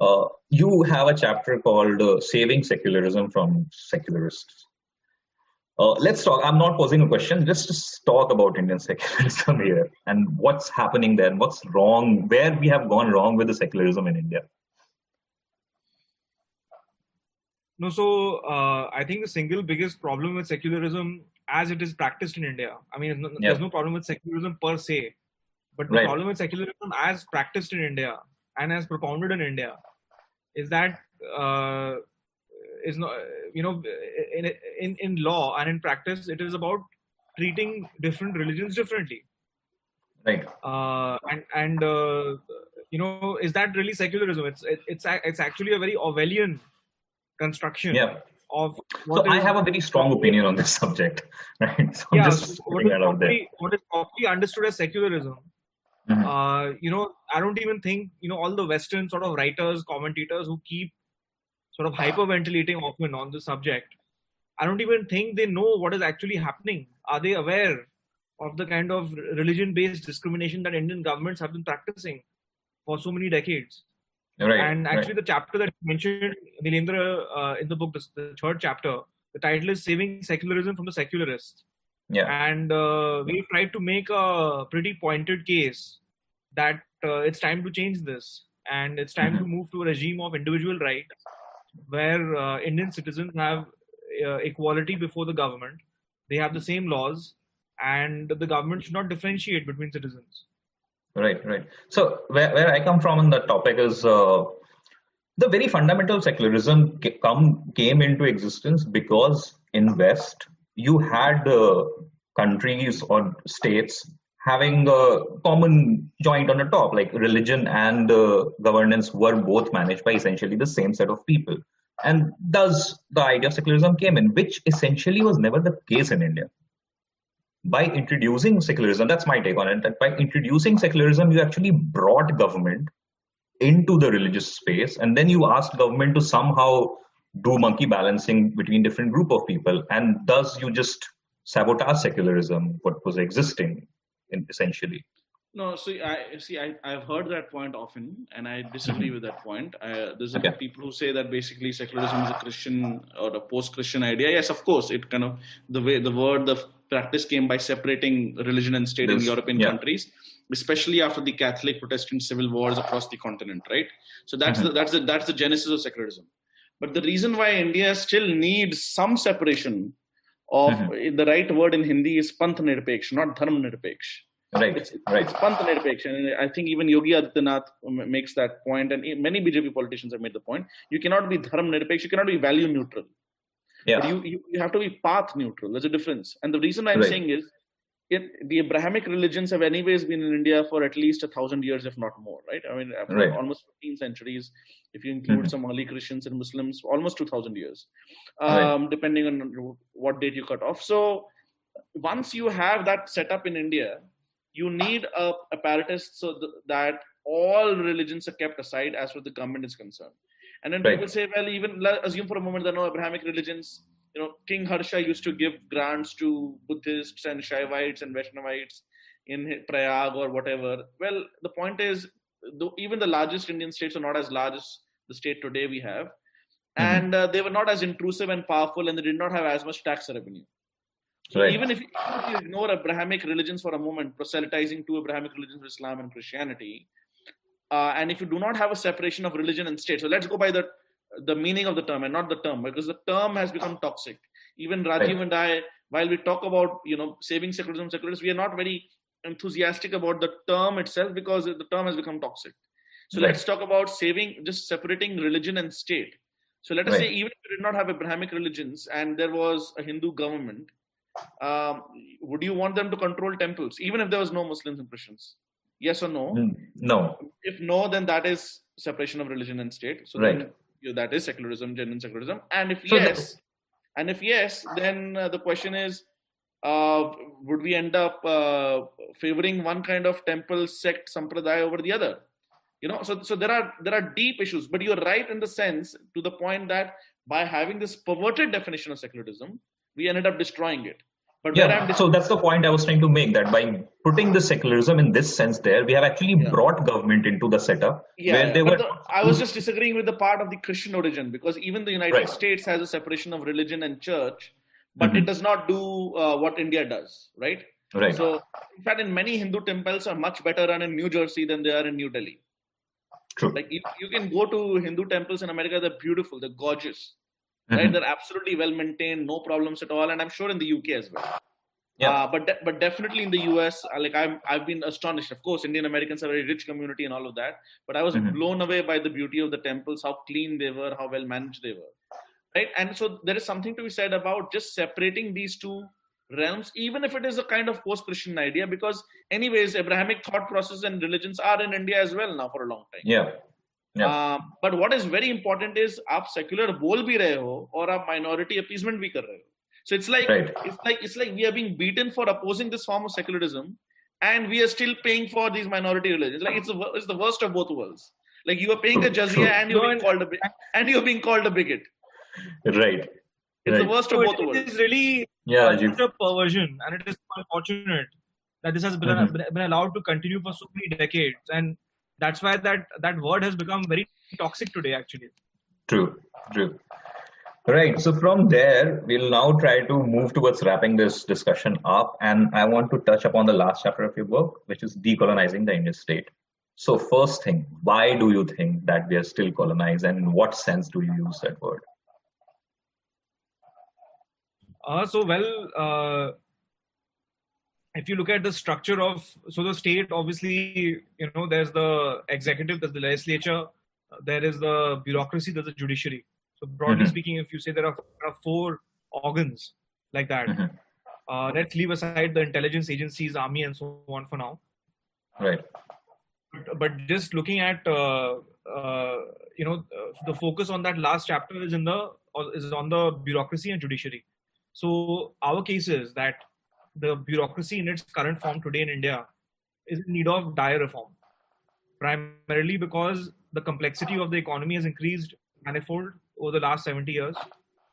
Uh, you have a chapter called uh, "Saving Secularism from Secularists." Uh, let's talk. I'm not posing a question. Just just talk about Indian secularism here and what's happening there. and What's wrong? Where we have gone wrong with the secularism in India? No, so uh, I think the single biggest problem with secularism as it is practiced in India, I mean, Yeah. there's no problem with secularism per se, but the Right. problem with secularism as practiced in India and as propounded in India is that uh, is not, you know, in, in in law and in practice, it is about treating different religions differently. Right. Uh, and and uh, you know, is that really secularism? It's it, it's it's actually a very Orwellian construction Yeah. of So I have a very strong opinion on this subject. Right. So I'm yeah, just so what putting is, that out there. properly, what is properly understood as secularism Mhm. uh, you know i don't even think you know all the western sort of writers commentators who keep sort of hyperventilating often on the subject i don't even think they know what is actually happening are they aware of the kind of religion based discrimination that indian governments have been practicing for so many decades Right. and right. actually, the chapter that you mentioned, Nilendra, uh, in the book, the, the third chapter, the title is "Saving Secularism from the Secularists." Yeah. And uh, we tried to make a pretty pointed case that uh, it's time to change this and it's time mm-hmm. to move to a regime of individual rights where uh, Indian citizens have uh, equality before the government. They have the same laws, and the government should not differentiate between citizens. Right, right. So where, where I come from on that topic is uh, the very fundamental secularism come came into existence because in West you had uh, countries or states having a common joint on the top, like religion and uh, governance were both managed by essentially the same set of people. And thus the idea of secularism came in, which essentially was never the case in India. By introducing secularism, that's my take on it, that by introducing secularism, you actually brought government into the religious space, and then you asked government to somehow do monkey balancing between different group of people, and thus you just sabotage secularism, what was existing in, essentially. No, see, I see. I, I've heard that point often, and I disagree mm-hmm. with that point. I, there's okay. people who say that basically secularism is a Christian or a post-Christian idea. Yes, of course, it kind of the way the word, the practice came by separating religion and state in European yeah. countries, especially after the Catholic Protestant civil wars across the continent. Right. So that's mm-hmm. the that's the that's the genesis of secularism. But the reason why India still needs some separation of mm-hmm. the right word in Hindi is panth nirpeksh, not dharm nirpeksh Right, it's, right. It's panth and I think even Yogi Adityanath makes that point, and many BJP politicians have made the point. You cannot be dharm nirpeksh, you cannot be value neutral. Yeah. You, you, you have to be path neutral. There's a difference. And the reason I'm right. saying is, it, the Abrahamic religions have anyways been in India for at least a thousand years, if not more, right? I mean, right. almost 15 centuries, if you include mm-hmm. some early Christians and Muslims, almost 2,000 years, um, right. depending on what date you cut off. So once you have that set up in India, you need a apparatus so th- that all religions are kept aside as far as the government is concerned. And then right. people say, well, even assume for a moment are no Abrahamic religions. You know, King Harsha used to give grants to Buddhists and Shaivites and Vaishnavites in Prayag or whatever. Well, the point is, though, even the largest Indian states are not as large as the state today we have. Mm-hmm. And uh, they were not as intrusive and powerful, and they did not have as much tax revenue. So right. even, if, even if you ignore Abrahamic religions for a moment, proselytizing to Abrahamic religions, Islam and Christianity, uh, and if you do not have a separation of religion and state, so let's go by the the meaning of the term and not the term, because the term has become toxic. Even Rajeev right. and I, while we talk about you know saving secularism, secularism, we are not very enthusiastic about the term itself because the term has become toxic. So right. let's talk about saving, just separating religion and state. So let us right. say even if we did not have Abrahamic religions and there was a Hindu government, um, would you want them to control temples, even if there was no Muslims and Christians? Yes or no? Mm, no. If no, then that is separation of religion and state. So right. then you know, that is secularism, genuine secularism. And if so yes, the... and if yes, then uh, the question is, uh, would we end up uh, favoring one kind of temple sect sampradaya over the other? You know, so so there are there are deep issues. But you're right in the sense to the point that by having this perverted definition of secularism, we ended up destroying it. But yeah, so that's the point I was trying to make that by putting the secularism in this sense there, we have actually yeah. brought government into the setup yeah, where they were. The, I was just disagreeing with the part of the Christian origin because even the United right. States has a separation of religion and church, but mm-hmm. it does not do uh, what India does, right? Right. So, in fact, in many Hindu temples are much better run in New Jersey than they are in New Delhi. True. Like you, you can go to Hindu temples in America; they're beautiful, they're gorgeous mm-hmm. right? They're absolutely well maintained, no problems at all, and I'm sure in the UK as well. Yeah. Uh, but de- but definitely in the US, uh, like I'm I've been astonished. Of course, Indian Americans are a very rich community and all of that. But I was mm-hmm. blown away by the beauty of the temples, how clean they were, how well managed they were. Right, and so there is something to be said about just separating these two realms, even if it is a kind of post-Christian idea, because anyways, Abrahamic thought process and religions are in India as well now for a long time. Yeah. But what is very important is आप secular बोल भी रहे हो और आप minority appeasement भी कर रहे हो So it's like right. it's like it's like we are being beaten for opposing this form of secularism, and we are still paying for these minority religions. Like it's the it's the worst of both worlds. Like you are paying the jizya and you're being called a and you're being called a bigot. Right. It's right. the worst of both worlds. It is really yeah, a perversion, and it is unfortunate that this has been, mm-hmm. been allowed to continue for so many decades. And that's why that that word has become very toxic today actually true true Right. So from there, we'll now try to move towards wrapping this discussion up. And I want to touch upon the last chapter of your book, which is decolonizing the Indian state. So first thing, why do you think that we are still colonized and in what sense do you use that word? Uh, so well, uh, if you look at the structure of so the state obviously you know there's the executive there's the legislature there is the bureaucracy there's the judiciary so broadly mm-hmm. speaking if you say there are, there are four organs like that mm-hmm. uh, let's leave aside the intelligence agencies army and so on for now right but, but just looking at uh, uh, you know the focus on that last chapter is in the is on the bureaucracy and judiciary so our case is that the bureaucracy in its current form today in India is in need of dire reform, primarily because the complexity of the economy has increased manifold over the last 70 years.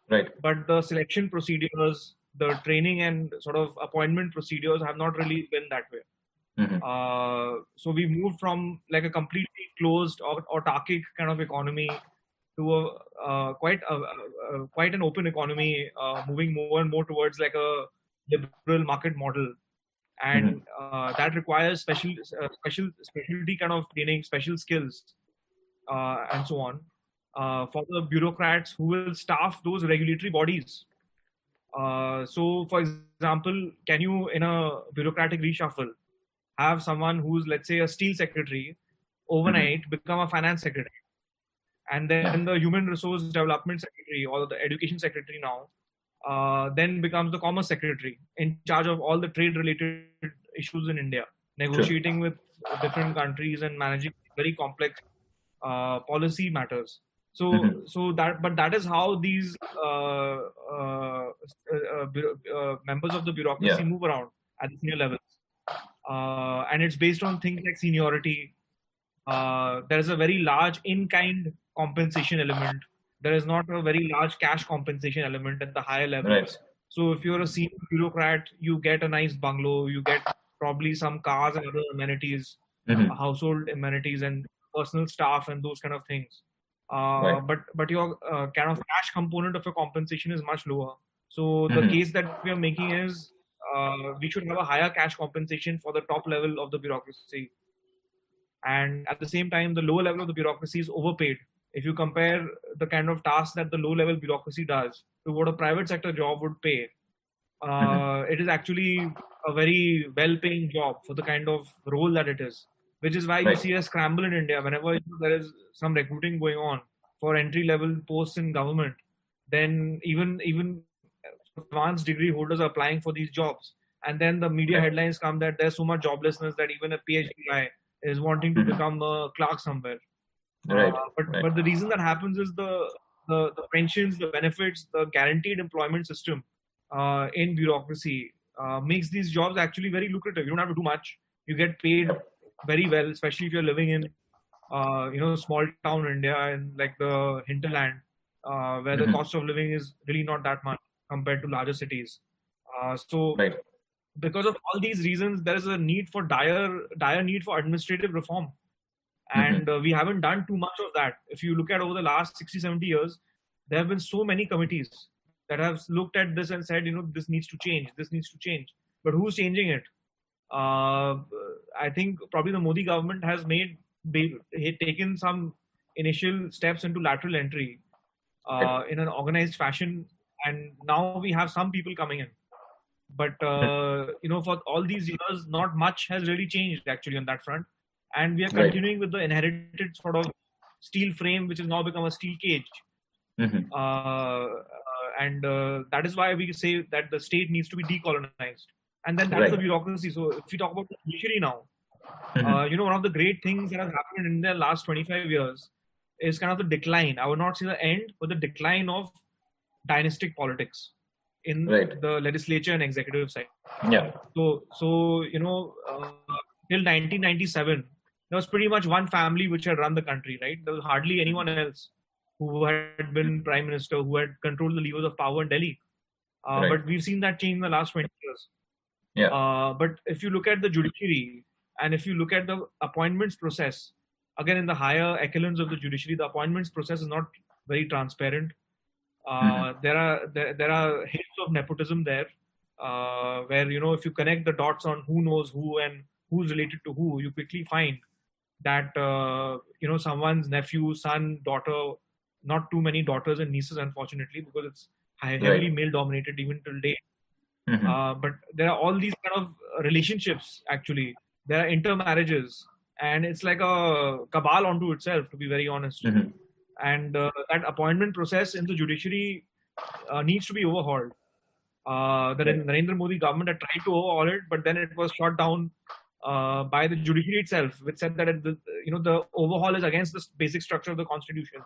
Right. But the selection procedures, the training and sort of appointment procedures have not really been that way. Mm-hmm. Uh, so we moved from like a completely closed or autarkic kind of economy to a uh, quite a, a, quite an open economy, uh, moving more and more towards like a liberal market model and mm-hmm. uh, that requires special uh, special specialty kind of training special skills uh, and so on uh, for the bureaucrats who will staff those regulatory bodies uh, so for example can you in a bureaucratic reshuffle have someone who's let's say a steel secretary overnight mm-hmm. become a finance secretary and then the human resource development secretary or the education secretary now uh, then becomes the commerce secretary in charge of all the trade related issues in India, negotiating sure. with different countries and managing very complex uh, policy matters. So, mm-hmm. so that, but that is how these uh, uh, uh members of the bureaucracy yeah. move around at the senior levels, and it's based on things like seniority. there is a very large in-kind compensation element there is not a very large cash compensation element at the higher levels. Right. So if you're a senior bureaucrat, you get a nice bungalow, you get probably some cars and other amenities, mm-hmm. household amenities and personal staff and those kind of things. Uh, right. But but your uh, kind of cash component of your compensation is much lower. So the mm-hmm. case that we are making is uh, we should have a higher cash compensation for the top level of the bureaucracy, and at the same time, the lower level of the bureaucracy is overpaid if you compare the kind of tasks that the low level bureaucracy does to what a private sector job would pay, uh, mm-hmm. it is actually a very well paying job for the kind of role that it is. Which is why right. you see a scramble in India whenever there is some recruiting going on for entry level posts in government. Then even even advanced degree holders are applying for these jobs, and then the media headlines come that there's so much joblessness that even a PhD guy is wanting to mm-hmm. become a clerk somewhere. Right. Uh, but right. but the reason that happens is the the, the pensions, the benefits, the guaranteed employment system uh, in bureaucracy uh, makes these jobs actually very lucrative. You don't have to do much. You get paid very well, especially if you're living in uh, you know small town India and like the hinterland, uh, where mm-hmm. the cost of living is really not that much compared to larger cities. Uh, so. Right. Because of all these reasons, there is a need for dire, dire need for administrative reform Mm-hmm. and uh, we haven't done too much of that. If you look at over the last 60 70 years there have been so many committees that have looked at this and said you know this needs to change this needs to change. But who's changing it? Uh, i think probably the modi government has made taken some initial steps into lateral entry uh, in an organized fashion. And now we have some people coming in. But uh, you know for all these years not much has really changed actually on that front and we are continuing right. with the inherited sort of steel frame which has now become a steel cage mm-hmm. uh, uh, and uh, that is why we say that the state needs to be decolonized and then that's right. the bureaucracy so if we talk about the judiciary now mm-hmm. Uh, you know one of the great things that has happened in the last 25 years is kind of the decline i would not say the end but the decline of dynastic politics in right. the legislature and executive side yeah so so you know uh, till 1997 there was pretty much one family which had run the country, right? There was hardly anyone else who had been prime minister who had controlled the levers of power in Delhi. Uh, right. But we've seen that change in the last 20 years. Yeah. Uh, but if you look at the judiciary and if you look at the appointments process, again in the higher echelons of the judiciary, the appointments process is not very transparent. Uh, mm-hmm. There are there, there are hints of nepotism there, uh, where you know if you connect the dots on who knows who and who's related to who, you quickly find that uh, you know someone's nephew, son, daughter. Not too many daughters and nieces, unfortunately, because it's heavily right. male dominated even till date. Mm-hmm. Uh, but there are all these kind of relationships actually. There are intermarriages, and it's like a cabal onto itself, to be very honest. Mm-hmm. And uh, that appointment process in the judiciary uh, needs to be overhauled. Uh, the. Narendra Modi government had tried to overhaul it, but then it was shot down uh, by the judiciary itself, which said that it, the, you know the overhaul is against the basic structure of the constitution.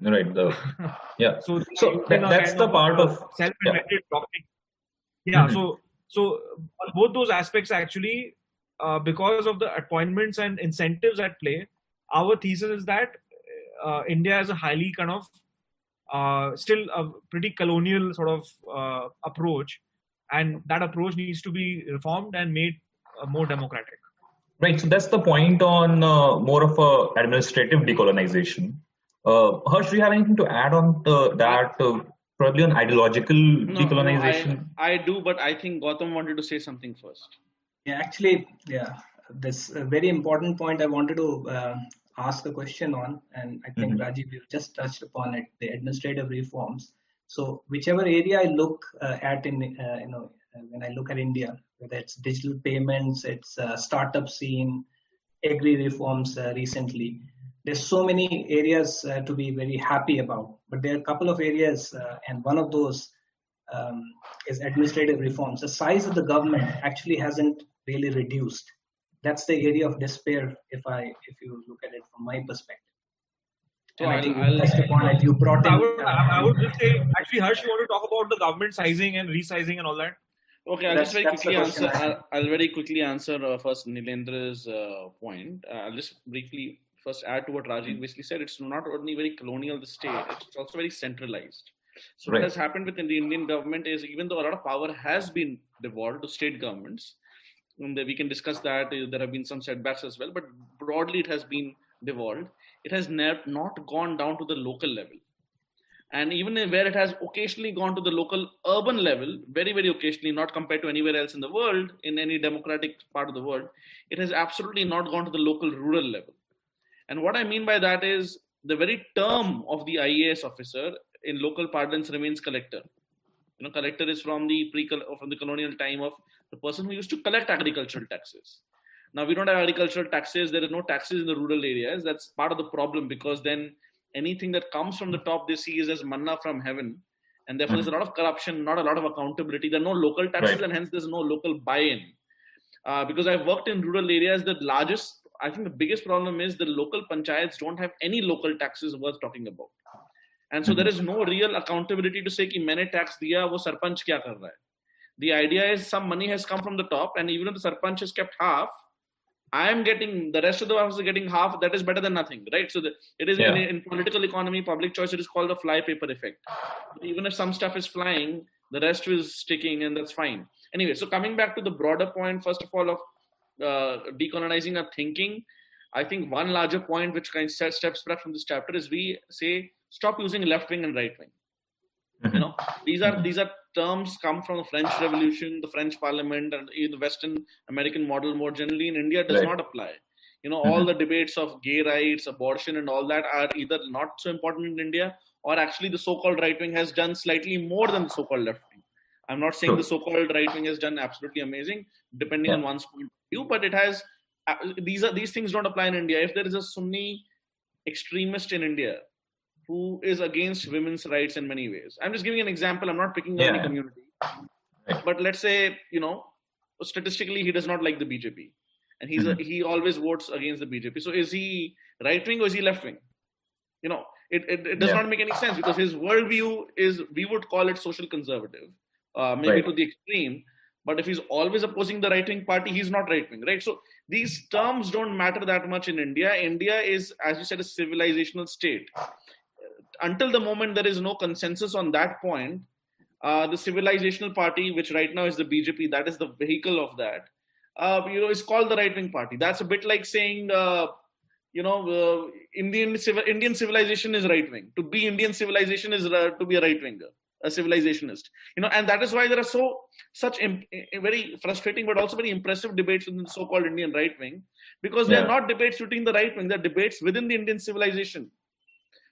Right. The, yeah. so so that, that's the part of self-invented yeah. Yeah. Mm-hmm. So so both those aspects actually, uh, because of the appointments and incentives at play, our thesis is that uh, India is a highly kind of uh, still a pretty colonial sort of uh, approach, and that approach needs to be reformed and made uh, more democratic. Right. So that's the point on uh, more of a administrative decolonization. Harsh, do you have anything to add on the, that? probably on ideological no, decolonization? No, I, I, do, but I think Gautam wanted to say something first. Yeah, actually, yeah, this very important point I wanted to uh, ask a question on, and I think mm-hmm. Rajeev, you just touched upon it: the administrative reforms. So, whichever area I look uh, at in, uh, you know, when I look at India, whether it's digital payments, it's uh, startup scene, agri reforms uh, recently, there's so many areas uh, to be very happy about but there are a couple of areas uh, and one of those um, is administrative reforms the size of the government actually hasn't really reduced that's the area of despair if i if you look at it from my perspective so I think I'll, touched upon it. You brought in. I would, I would just say, actually, Harsh, you want to talk about the government sizing and resizing and all that? Okay, I'll that's, just very quickly answer. I'll, I'll, very quickly answer uh, first Nilendra's uh, point. Uh, I'll just briefly first add to what Rajeev basically said, it's not only very colonial, the state, it's also very centralized. So right. what has happened within the Indian government is even though a lot of power has been devolved to state governments, and we can discuss that, uh, there have been some setbacks as well, but broadly it has been devolved. It has not gone down to the local level. And even where it has occasionally gone to the local urban level, very, very occasionally, not compared to anywhere else in the world, in any democratic part of the world, it has absolutely not gone to the local rural level. And what I mean by that is the very term of the IAS officer in local parlance remains collector. You know, collector is from the pre from the colonial time of the person who used to collect agricultural taxes. Now we don't have agricultural taxes. There are no taxes in the rural areas. That's part of the problem because then anything that comes from the hmm. top they see is as manna from heaven. And therefore mm-hmm. there's a lot of corruption not a lot of accountability. There are no local taxes right. and hence there's no local buy-in. Uh, because i've worked in rural areas the largest i think the biggest problem is the local panchayats don't have any local taxes worth talking about. And so hmm. there is no real accountability to say ki maine tax diya wo sarpanch kya kar raha hai the idea is some money has come from the top and even if the sarpanch has kept half I am getting the rest of the house is getting half. That is better than nothing, right? So the, it is yeah. in, in, political economy, public choice. It is called the fly paper effect. Even if some stuff is flying, the rest is sticking, and that's fine. Anyway, so coming back to the broader point, first of all, of uh, decolonizing our thinking, I think one larger point which kind of steps back from this chapter is we say stop using left wing and right wing. Mm-hmm. You know, these are these are terms come from the French Revolution, the French Parliament, and the Western American model more generally. In India, does right. not apply. You know, mm-hmm. all the debates of gay rights, abortion, and all that are either not so important in India, or actually the so-called right wing has done slightly more than the so-called left wing. I'm not saying sure. the so-called right wing has done absolutely amazing, depending yeah. on one's point of view, but it has. Uh, these are these things don't apply in India. If there is a Sunni extremist in India who is against women's rights in many ways, I'm just giving an example. I'm not picking yeah. any community, but let's say you know statistically he does not like the BJP, and he's mm-hmm. a, he always votes against the BJP. So is he right wing or is he left wing? You know, it, it, it does yeah. not make any sense because his worldview is we would call it social conservative uh, maybe right. to the extreme. But if he's always opposing the right wing party, he's not right wing, right? So these terms don't matter that much in India. India is, as you said, a civilizational state. Until the moment there is no consensus on that point, uh, the civilizational party, which right now is the BJP, that is the vehicle of that. Uh, you know, is called the right wing party. That's a bit like saying uh, you know, uh, Indian civil, Indian civilization is right wing. To be Indian civilization is uh, to be a right winger, a civilizationist. You know, and that is why there are so such Im- very frustrating but also very impressive debates within the so-called Indian right wing, because they are not debates within the right wing; they're debates within the Indian civilization.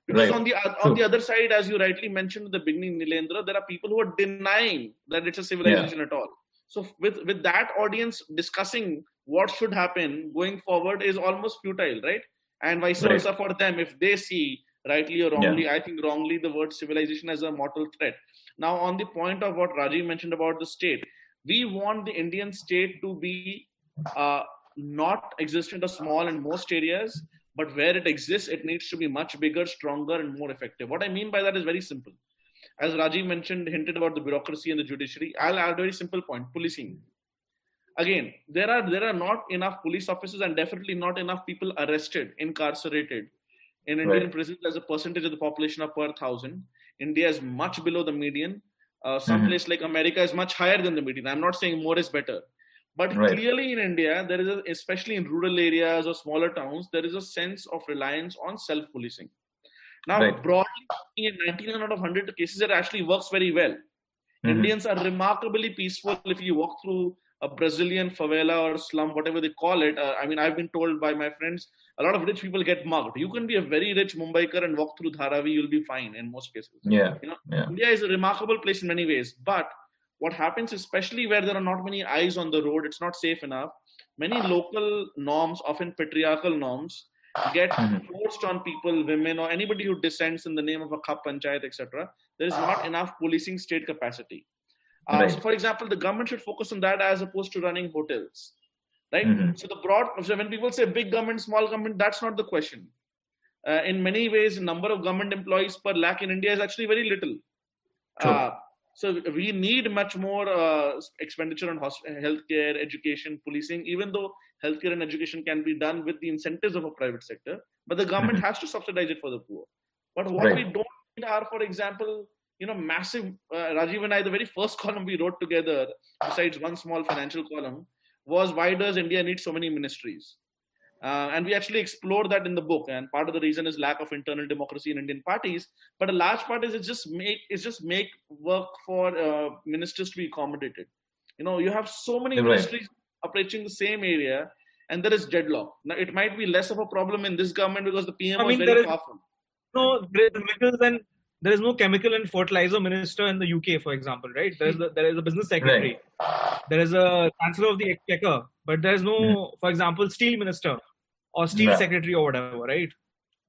Because right. on the on the other side, as you rightly mentioned at the beginning, Nilendra, there are people who are denying that it's a civilization yeah. at all. So with with that audience discussing what should happen going forward is almost futile, right? And vice right. versa for them if they see rightly or wrongly, yeah. I think wrongly the word civilization as a mortal threat. Now, on the point of what Rajeev mentioned about the state, we want the Indian state to be uh, not existent or small in most areas, but where it exists, it needs to be much bigger, stronger, and more effective. What I mean by that is very simple. As Rajeev mentioned, hinted about the bureaucracy and the judiciary, I'll add a very simple point policing again there are there are not enough police officers and definitely not enough people arrested incarcerated in indian right. prisons as a percentage of the population of per thousand india is much below the median uh, some mm-hmm. place like america is much higher than the median i'm not saying more is better but right. clearly in india there is a, especially in rural areas or smaller towns there is a sense of reliance on self policing now right. broadly in 99 out of 100 cases it actually works very well mm-hmm. indians are remarkably peaceful if you walk through a Brazilian favela or slum, whatever they call it. Uh, I mean, I've been told by my friends, a lot of rich people get mugged. You can be a very rich Mumbaikar and walk through Dharavi, you'll be fine in most cases. Yeah. You know, yeah. India is a remarkable place in many ways, but what happens, especially where there are not many eyes on the road, it's not safe enough. Many local norms, often patriarchal norms, get mm-hmm. forced on people, women, or anybody who dissents in the name of a khap panchayat, etc. There is not enough policing state capacity. Uh, right. So, for example, the government should focus on that as opposed to running hotels, right? Mm-hmm. So, the broad, so when people say big government, small government, that's not the question. Uh, in many ways, number of government employees per lakh in India is actually very little. Uh, so we need much more uh, expenditure on hosp- healthcare, education, policing. Even though healthcare and education can be done with the incentives of a private sector, but the government mm-hmm. has to subsidize it for the poor. But what right. we don't need are, for example, you know, massive. Uh, Rajeev and I, the very first column we wrote together, besides one small financial column, was why does India need so many ministries? Uh, and we actually explored that in the book. And part of the reason is lack of internal democracy in Indian parties. But a large part is it just make it's just make work for uh, ministers to be accommodated. You know, you have so many right. ministries approaching the same area, and there is deadlock. Now, it might be less of a problem in this government because the PM I mean, was very powerful. No, there is and there is no chemical and fertilizer minister in the UK, for example, right? There is the, there is a business secretary, right. there is a chancellor of the exchequer, but there is no, mm. for example, steel minister or steel secretary or whatever, right?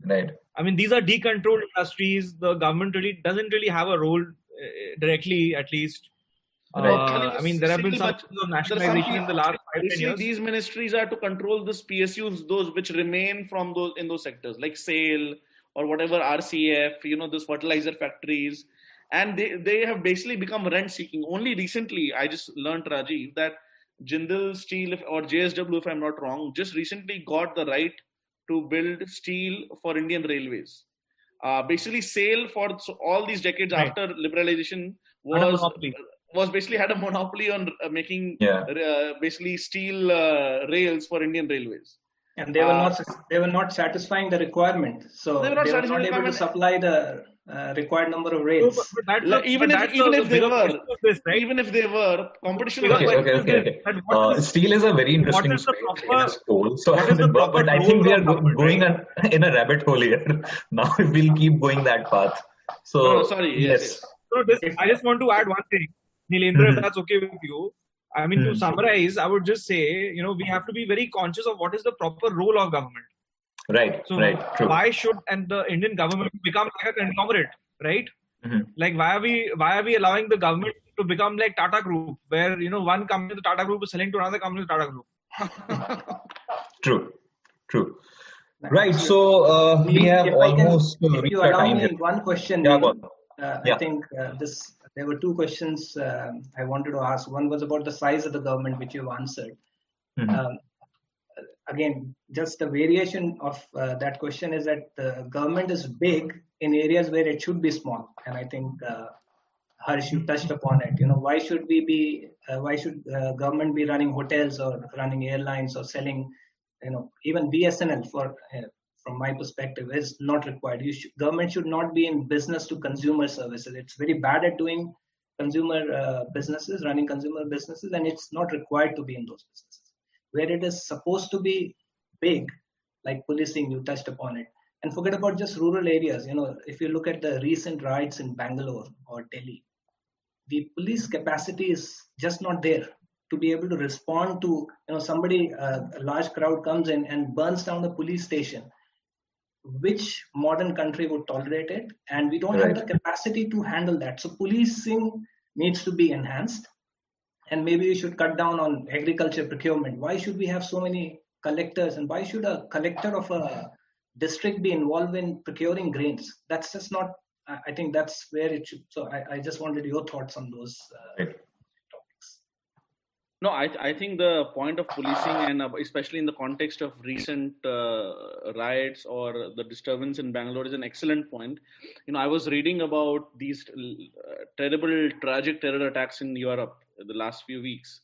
Right. I mean, these are decontrolled industries. The government really doesn't really have a role uh, directly, at least. Right. Uh, I mean, there have been some of nationalization in the last five years. These ministries are to control this PSUs, those which remain from those in those sectors, like SAIL or whatever RCF, you know, those fertilizer factories. And they, they have basically become rent seeking. Only recently, I just learned, Rajeev, that Jindal Steel or JSW, if I'm not wrong, just recently got the right to build steel for Indian railways. Uh, basically, SAIL for all these decades right. after liberalization was was basically had a monopoly on uh, making yeah. uh, basically steel uh, rails for Indian railways and they were uh, not they were not satisfying the requirement so they were not, they were not able to supply the uh, required number of rails. No, but, but even if even if they were this, right? even if they were competition. Okay, okay, okay, okay. Uh, steel is a very interesting proper, tool. So, but, but I think we are go, going an, in a rabbit hole here. now we'll keep going that path. So no, sorry. Yes. yes. So this, I just want to add one thing, Nilendra, mm-hmm. if that's okay with you. I mean, to hmm. summarize, I would just say, you know, we have to be very conscious of what is the proper role of government. Right. So right. True. why should and the Indian government become like a conglomerate, right? Mm-hmm. Like why are we why are we allowing the government to become like Tata Group, where you know one company, the Tata Group, is selling to another company, the Tata Group. true. True. Right. So uh, we have if almost can, if you allow me one question. Yeah, uh, yeah. I think uh, this there were two questions uh, I wanted to ask. One was about the size of the government, which you've answered. Mm-hmm. Um, again, just the variation of uh, that question is that the government is big in areas where it should be small, and I think uh, Harsh, you touched upon it. You know, why should we be? Uh, why should uh, government be running hotels or running airlines or selling? You know, even BSNL for uh, from my perspective, is not required. Government should not be in business to consumer services. It's very bad at doing consumer uh, businesses, running consumer businesses, and it's not required to be in those businesses. Where it is supposed to be big, like policing, you touched upon it. And forget about just rural areas. You know, if you look at the recent riots in Bangalore or Delhi, the police capacity is just not there to be able to respond to you know somebody uh, a large crowd comes in and burns down the police station which modern country would tolerate it and we don't right. have the capacity to handle that so policing needs to be enhanced and maybe we should cut down on agriculture procurement. Why should we have so many collectors? And why should a collector of a district be involved in procuring grains? That's just not i think that's where it should so i, I just wanted your thoughts on those uh, right. No, I, I think the point of policing, and uh, especially in the context of recent uh, riots or the disturbance in Bangalore, is an excellent point. You know, I was reading about these uh, terrible, tragic terror attacks in Europe the last few weeks,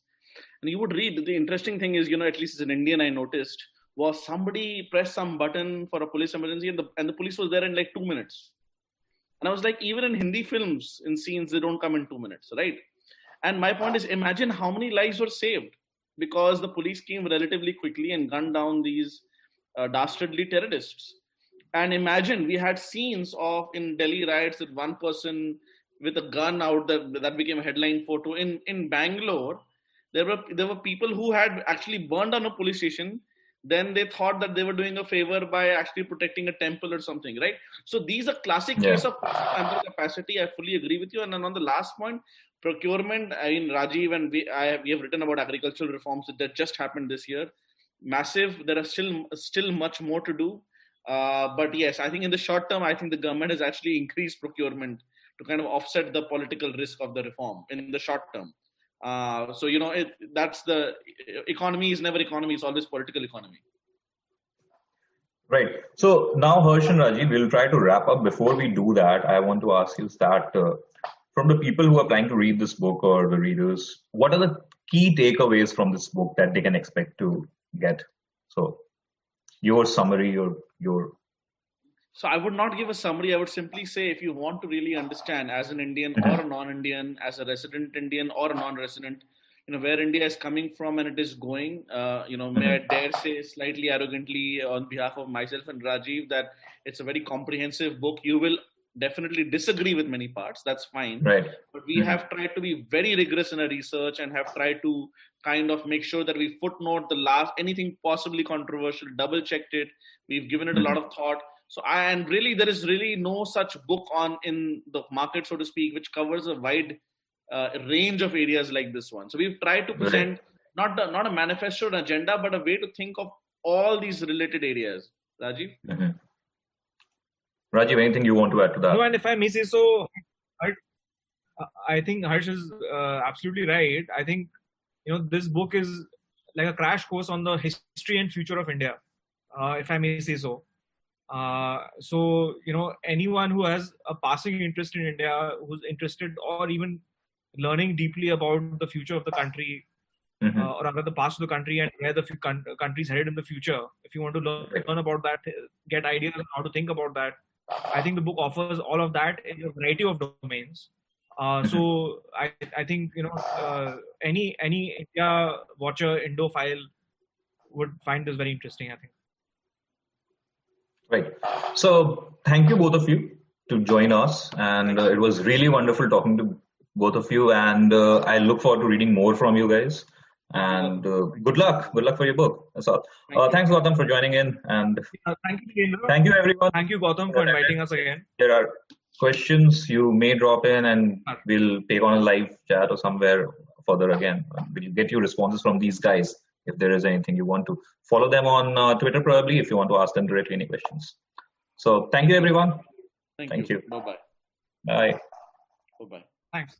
and you would read. The interesting thing is, you know, at least as an Indian, I noticed was somebody pressed some button for a police emergency, and the and the police was there in like two minutes. And I was like, even in Hindi films, in scenes, they don't come in two minutes, right? And my point is imagine how many lives were saved because the police came relatively quickly and gunned down these uh, dastardly terrorists. And imagine we had scenes of in Delhi riots that one person with a gun out that that became a headline photo. In in Bangalore, there were there were people who had actually burned down a police station. Then they thought that they were doing a favor by actually protecting a temple or something, right? So these are classic yeah. case of capacity. I fully agree with you. And then on the last point, procurement i mean Rajeev and we, I have, we have written about agricultural reforms that just happened this year massive there are still still much more to do uh, but yes i think in the short term i think the government has actually increased procurement to kind of offset the political risk of the reform in the short term uh, so you know it, that's the economy is never economy it's always political economy Right. So now, Harsh and Rajeev, we'll try to wrap up. Before we do that, I want to ask you that uh, from the people who are planning to read this book or the readers, what are the key takeaways from this book that they can expect to get? So, your summary, your your. So I would not give a summary. I would simply say, if you want to really understand, as an Indian mm-hmm. or a non-Indian, as a resident Indian or a non-resident, you know where India is coming from and it is going. Uh, you know, may I mm-hmm. dare say slightly arrogantly on behalf of myself and Rajeev that it's a very comprehensive book. You will definitely disagree with many parts that's fine right but we mm-hmm. have tried to be very rigorous in our research and have tried to kind of make sure that we footnote the last anything possibly controversial double checked it we've given it mm-hmm. a lot of thought so and really there is really no such book on in the market so to speak which covers a wide uh, range of areas like this one so we've tried to present right. not the, not a manifesto agenda but a way to think of all these related areas Rajeev mm-hmm. Rajeev, anything you want to add to that? No, and if I may say so, I think Harsh is uh, absolutely right. I think you know this book is like a crash course on the history and future of India, uh, if I may say so. Uh, so you know anyone who has a passing interest in India, who's interested or even learning deeply about the future of the country, mm-hmm. uh, or rather the past of the country and where the f- country is headed in the future. If you want to learn, learn about that, get ideas on how to think about that, I think the book offers all of that in a variety of domains. Uh, so mm-hmm. I, I think you know uh, any any India watcher Indophile would find this very interesting. I think. Right. So thank you both of you to join us, and uh, it was really wonderful talking to both of you. And uh, I look forward to reading more from you guys. And uh, good luck. Good luck for your book. That's all. Thank uh, thanks, Gautam, for joining in. And uh, thank you, Kendra. Thank you, everyone. Thank you, Gautam, for inviting us again. There are questions you may drop in, and we'll take on a live chat or somewhere further again. We'll get you responses from these guys if there is anything you want to. Follow them on uh, Twitter, probably, if you want to ask them directly any questions. So, thank you, everyone. Thank, thank you. you. Bye-bye. Bye. Bye-bye. Thanks.